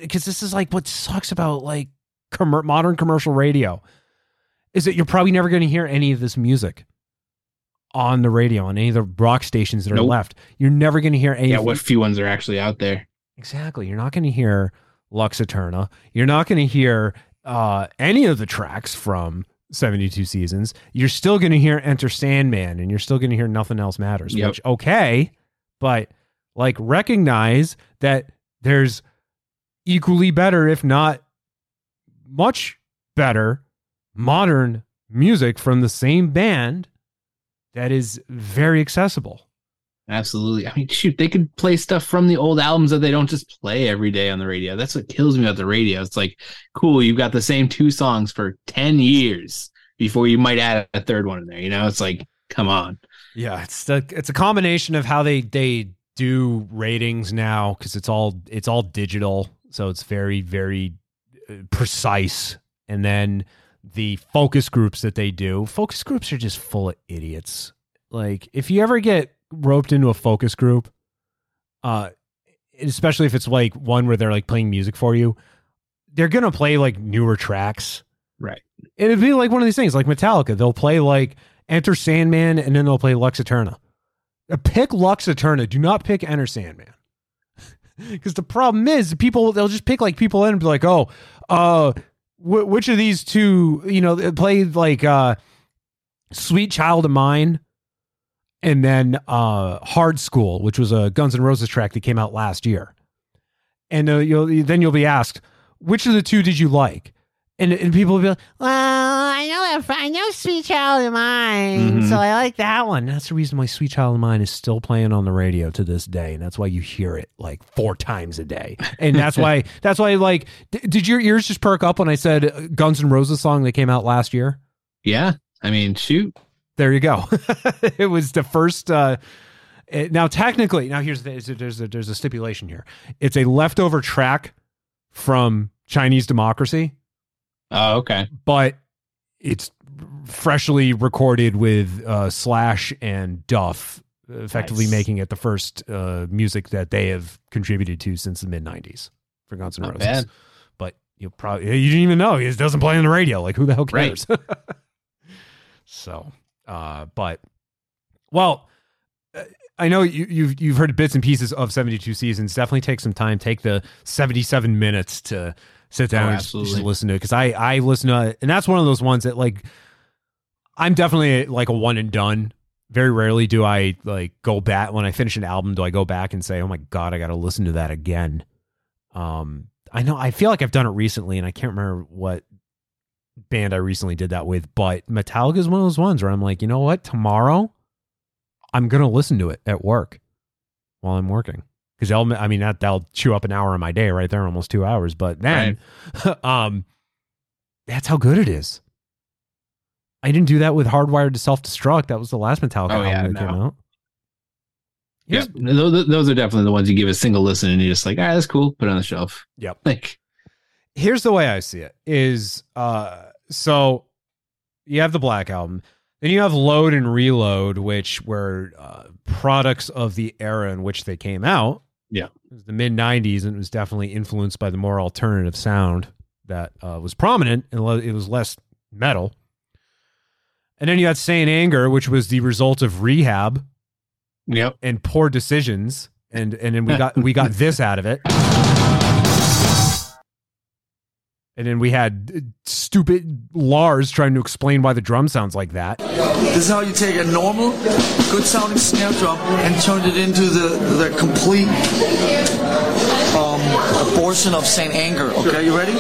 because this is like what sucks about like commer- modern commercial radio is that you're probably never going to hear any of this music on the radio on any of the rock stations that are Nope. left. You're never going to hear any. Yeah, what few ones are actually out there? Exactly. You're not going to hear Lux Eterna. You're not going to hear uh, any of the tracks from 72 Seasons. You're still going to hear Enter Sandman and you're still going to hear Nothing Else Matters, Yep. which, okay, but like recognize that there's equally better, if not much better, modern music from the same band that is very accessible. Absolutely. I mean, shoot, they could play stuff from the old albums that they don't just play every day on the radio. That's what kills me about the radio. It's like, cool, you've got the same two songs for 10 years before you might add a third one in there. You know, it's like, come on. Yeah, it's the it's a combination of how they they do ratings now because it's all it's all digital, so it's very very uh, precise, and then the focus groups that they do. Focus groups are just full of idiots. Like if you ever get roped into a focus group, uh, especially if it's like one where they're like playing music for you, they're gonna play like newer tracks, right? And it'd be like one of these things, like Metallica. They'll play like Enter Sandman, and then they'll play Lux Eterna. Uh, Pick Lux Eterna. Do not pick Enter Sandman. [laughs] Because the problem is, people they'll just pick like people in and be like, oh, uh, wh- which of these two, you know, play like uh, Sweet Child of Mine, and then uh, Hard Skool, which was a Guns N' Roses track that came out last year, and uh, you'll then you'll be asked, which of the two did you like? And, and people will be like, well, I know that I know Sweet Child of Mine, Mhm. so I like that one. That's the reason why Sweet Child of Mine is still playing on the radio to this day, and that's why you hear it like four times a day. And that's why [laughs] that's why like, d- did your ears just perk up when I said uh, Guns N' Roses song that came out last year? Yeah. I mean, shoot. There you go. [laughs] it was the first. Uh, it- now, technically, now here's the, there's a, there's a stipulation here. It's a leftover track from Chinese Democracy. Oh, okay. But it's freshly recorded with uh, Slash and Duff, effectively Nice. making it the first uh, music that they have contributed to since the mid '90s for Guns N' Not Roses. bad. But you probably you didn't even know it doesn't play on the radio. Like who the hell Right. cares? [laughs] so, uh, but well, uh, I know you, you've you've heard bits and pieces of 72 seasons. Definitely take some time. Take the 77 minutes to sit down Oh, and just- just listen to it because I I listen to it, and that's one of those ones that like I'm definitely like a one and done. Very rarely do I like go back when I finish an album. Do I go back and say, "Oh my god, I got to listen to that again"? Um, I know I feel like I've done it recently, and I can't remember what band I recently did that with. But Metallica is one of those ones where I'm like, you know what? Tomorrow, I'm gonna listen to it at work while I'm working because they'll. I mean, that that'll chew up an hour of my day right there, almost two hours. But then, [laughs] um, that's how good it is. I didn't do that with Hardwired to Self Destruct. That was the last Metallica Oh, album yeah, that no. came out. Yeah. Those, those are definitely the ones you give a single listen and you're just like, all right, that's cool. Put it on the shelf. Yep. Like, here's the way I see it is uh so you have the Black Album, then you have Load and Reload, which were uh, products of the era in which they came out. Yeah. It was the mid 90s and it was definitely influenced by the more alternative sound that uh, was prominent and it was less metal. And then you had Saint Anger, which was the result of rehab yep. and poor decisions. And and then we got we got [laughs] this out of it. And then we had uh, stupid Lars trying to explain why the drum sounds like that. This is how you take a normal, good sounding snare drum and turn it into the, the complete um, abortion of Saint Anger. Okay, you ready?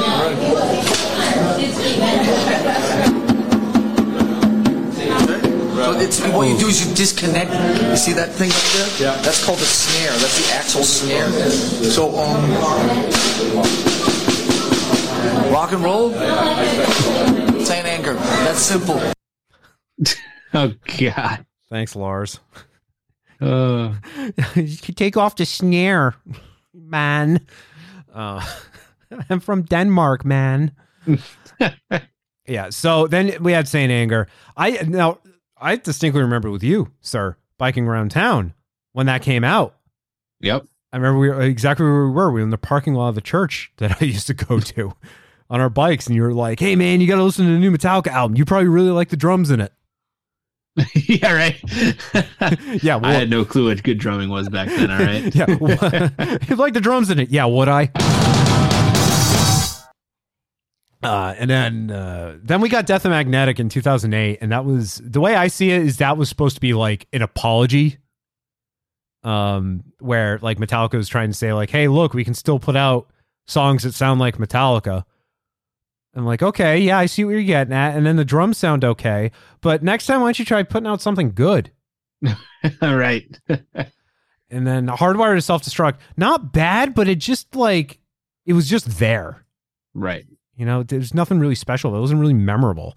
So it's, what you do is you disconnect. You see that thing up there? Yeah. That's called the snare. That's the actual snare. So, um, rock and roll, Saint Anger. That's simple. [laughs] oh God. Thanks, Lars. Uh, [laughs] you can take off the snare, man. Uh, [laughs] I'm from Denmark, man. yeah. So then we had Saint Anger. I now I distinctly remember with you, sir, biking around town when that came out. Yep. I remember we were exactly where we were. We were in the parking lot of the church that I used to go [laughs] to on our bikes, and you were like, "Hey, man, you got to listen to the new Metallica album. You probably really like the drums in it." [laughs] yeah, right. [laughs] yeah, I had no clue what good drumming was back then. All right. yeah, you like the drums in it? Yeah, would I? Uh, and then uh, then we got Death and Magnetic in 2008, and that was the way I see it is that was supposed to be like an apology, um, where like Metallica was trying to say like, hey, look, we can still put out songs that sound like Metallica. I'm like, okay, yeah, I see what you're getting at, and then the drums sound okay, but next time, why don't you try putting out something good? All [laughs] right. [laughs] and then Hardwired to Self Destruct. Not bad, but it just like it was just there. Right. You know, there's nothing really special. It wasn't really memorable.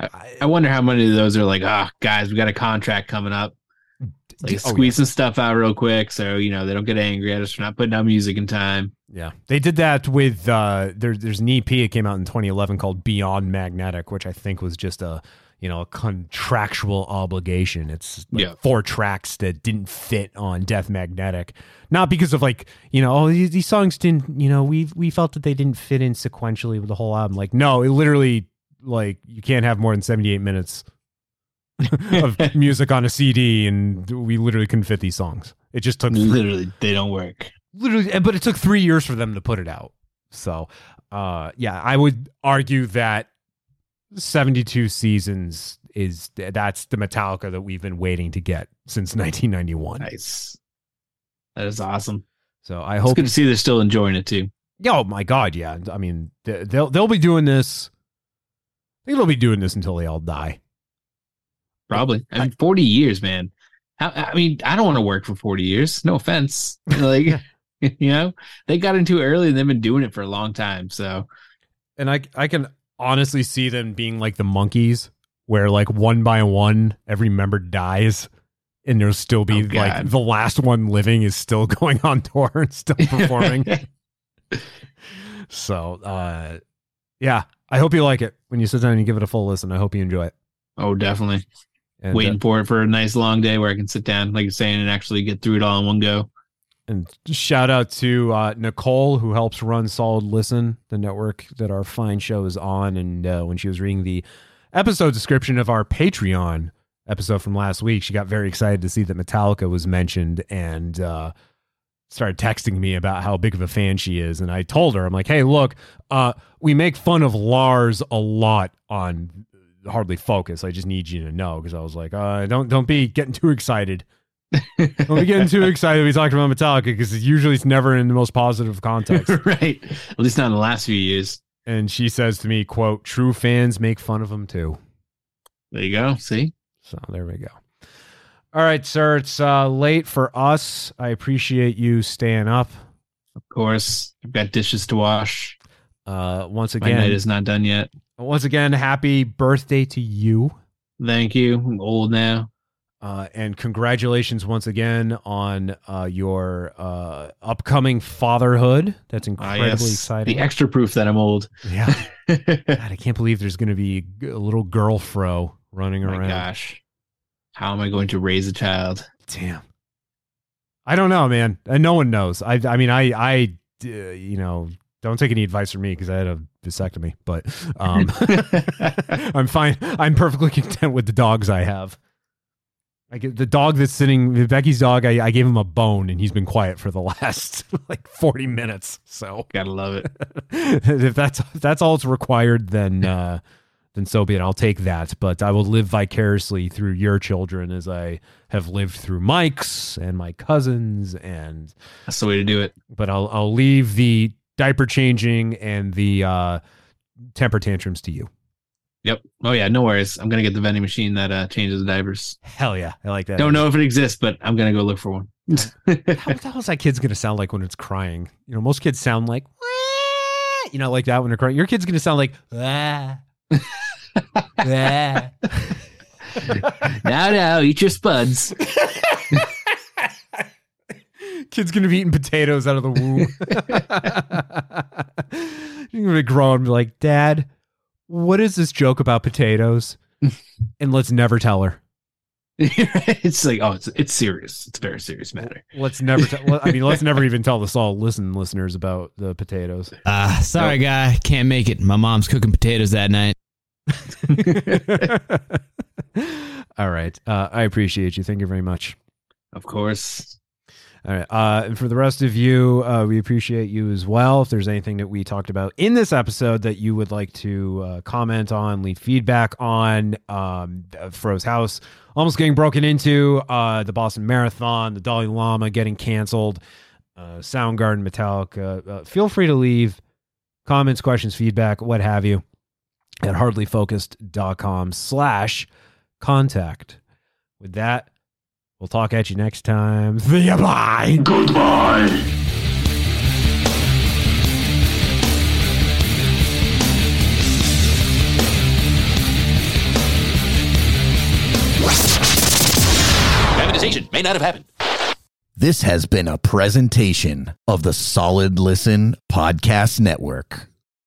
I, I wonder how many of those are like, oh, guys, we got a contract coming up. Like Oh, squeeze some stuff out real quick, so you know they don't get angry at us for not putting out music in time. Yeah, they did that with uh, there, there's an EP. It came out in 2011 called Beyond Magnetic, which I think was just a you know a contractual obligation. It's like Yeah. four tracks that didn't fit on Death Magnetic, not because of like you know oh these, these songs didn't you know we we felt that they didn't fit in sequentially with the whole album. Like no, it literally like you can't have more than 78 minutes [laughs] of [laughs] music on a CD, and we literally couldn't fit these songs. It just took Literally, they don't work. literally but it took three years for them to put it out so uh yeah i would argue that 72 seasons is that's the metallica that we've been waiting to get since 1991 Nice. That is awesome. so i It's hope good to see they're still enjoying it too. oh my god yeah i mean they- they'll they'll be doing this they'll be doing this until they all die Probably. I mean, forty years, man. How, I mean, I don't want to work for forty years. No offense. [laughs] Like, [laughs] you know, they got into it early and they've been doing it for a long time. So and i i can honestly see them being like the Monkees where like one by one every member dies and there'll still be Oh, like the last one living is still [laughs] going on tour and still performing so uh yeah i hope you like it when you sit down and you give it a full listen i hope you enjoy it Oh, definitely. And, Waiting uh, for it for a nice long day where I can sit down, like you're saying, and actually get through it all in one go. and shout out to uh, Nicole who helps run Solid Listen, the network that our fine show is on. And uh, when she was reading the episode description of our Patreon episode from last week, she got very excited to see that Metallica was mentioned and uh, started texting me about how big of a fan she is. And I told her, I'm like, hey, look, uh, we make fun of Lars a lot on Hardly Focused. I just need you to know because I was like, uh, don't don't be getting too excited. Don't be getting too [laughs] excited. We talked about Metallica because usually it's never in the most positive context. [laughs] right. At least not in the last few years. and she says to me, "quote True fans make fun of them too." There you go. See? So there we go. All right, sir. It's uh, late for us. I appreciate you staying up. Of course. I've got dishes to wash. Uh, once My again, night is not done yet. Once again, happy birthday to you. Thank you. I'm old now. Uh, and congratulations once again on uh, your uh, upcoming fatherhood. That's Ah, incredibly yes. exciting. The extra proof that I'm old. Yeah. [laughs] God, I can't believe there's going to be a little girl fro running around. gosh. How am I going to raise a child? Damn. I don't know, man. And no one knows. I, I mean, I, I, uh, you know, don't take any advice from me because I had a vasectomy, but um, [laughs] I'm fine. I'm perfectly content with the dogs I have. I get the dog that's sitting, Becky's dog. I, I gave him a bone, and he's been quiet for the last [laughs] like 40 minutes. So Gotta love it. [laughs] if that's if that's all it's required, then uh, then so be it. I'll take that. But I will live vicariously through your children as I have lived through Mike's and my cousins, and That's the way to do it. but I'll I'll leave the diaper changing and the uh, temper tantrums to you. Yep. Oh yeah, no worries. I'm gonna get the vending machine that uh, changes the diapers. Hell yeah, I like that. Don't know if it exists, but I'm gonna go look for one. [laughs] How the hell is that kid's gonna sound like when it's crying? You know, most kids sound like, "Wah," you know, like that when they're crying. Your kid's gonna sound like, "Ah." [laughs] Ah. now, now, eat your spuds. [laughs] Kid's gonna be eating potatoes out of the womb. [laughs] You're gonna grow up and be like, Dad, what is this joke about potatoes? [laughs] and let's never tell her. [laughs] it's like, oh, it's it's serious. It's a very serious matter. Let's never. Tell, I mean, let's never even tell the all listen listeners about the potatoes. Uh, sorry, guy. Can't make it. My mom's cooking potatoes that night. All right. Uh, I appreciate you. Thank you very much. Of course. All right. Uh, and for the rest of you, uh, we appreciate you as well. If there's anything that we talked about in this episode that you would like to uh, comment on, leave feedback on, um, Fro's house almost getting broken into, uh, the Boston Marathon, the Dalai Lama getting canceled, uh, Soundgarden, Metallica, uh, feel free to leave comments, questions, feedback, what have you, at hardlyfocused.com slash contact. With that, We'll talk at you next time. [laughs] See ya. Bye. Goodbye. Amortization may not have happened. This has been a presentation of the Solid Listen Podcast Network.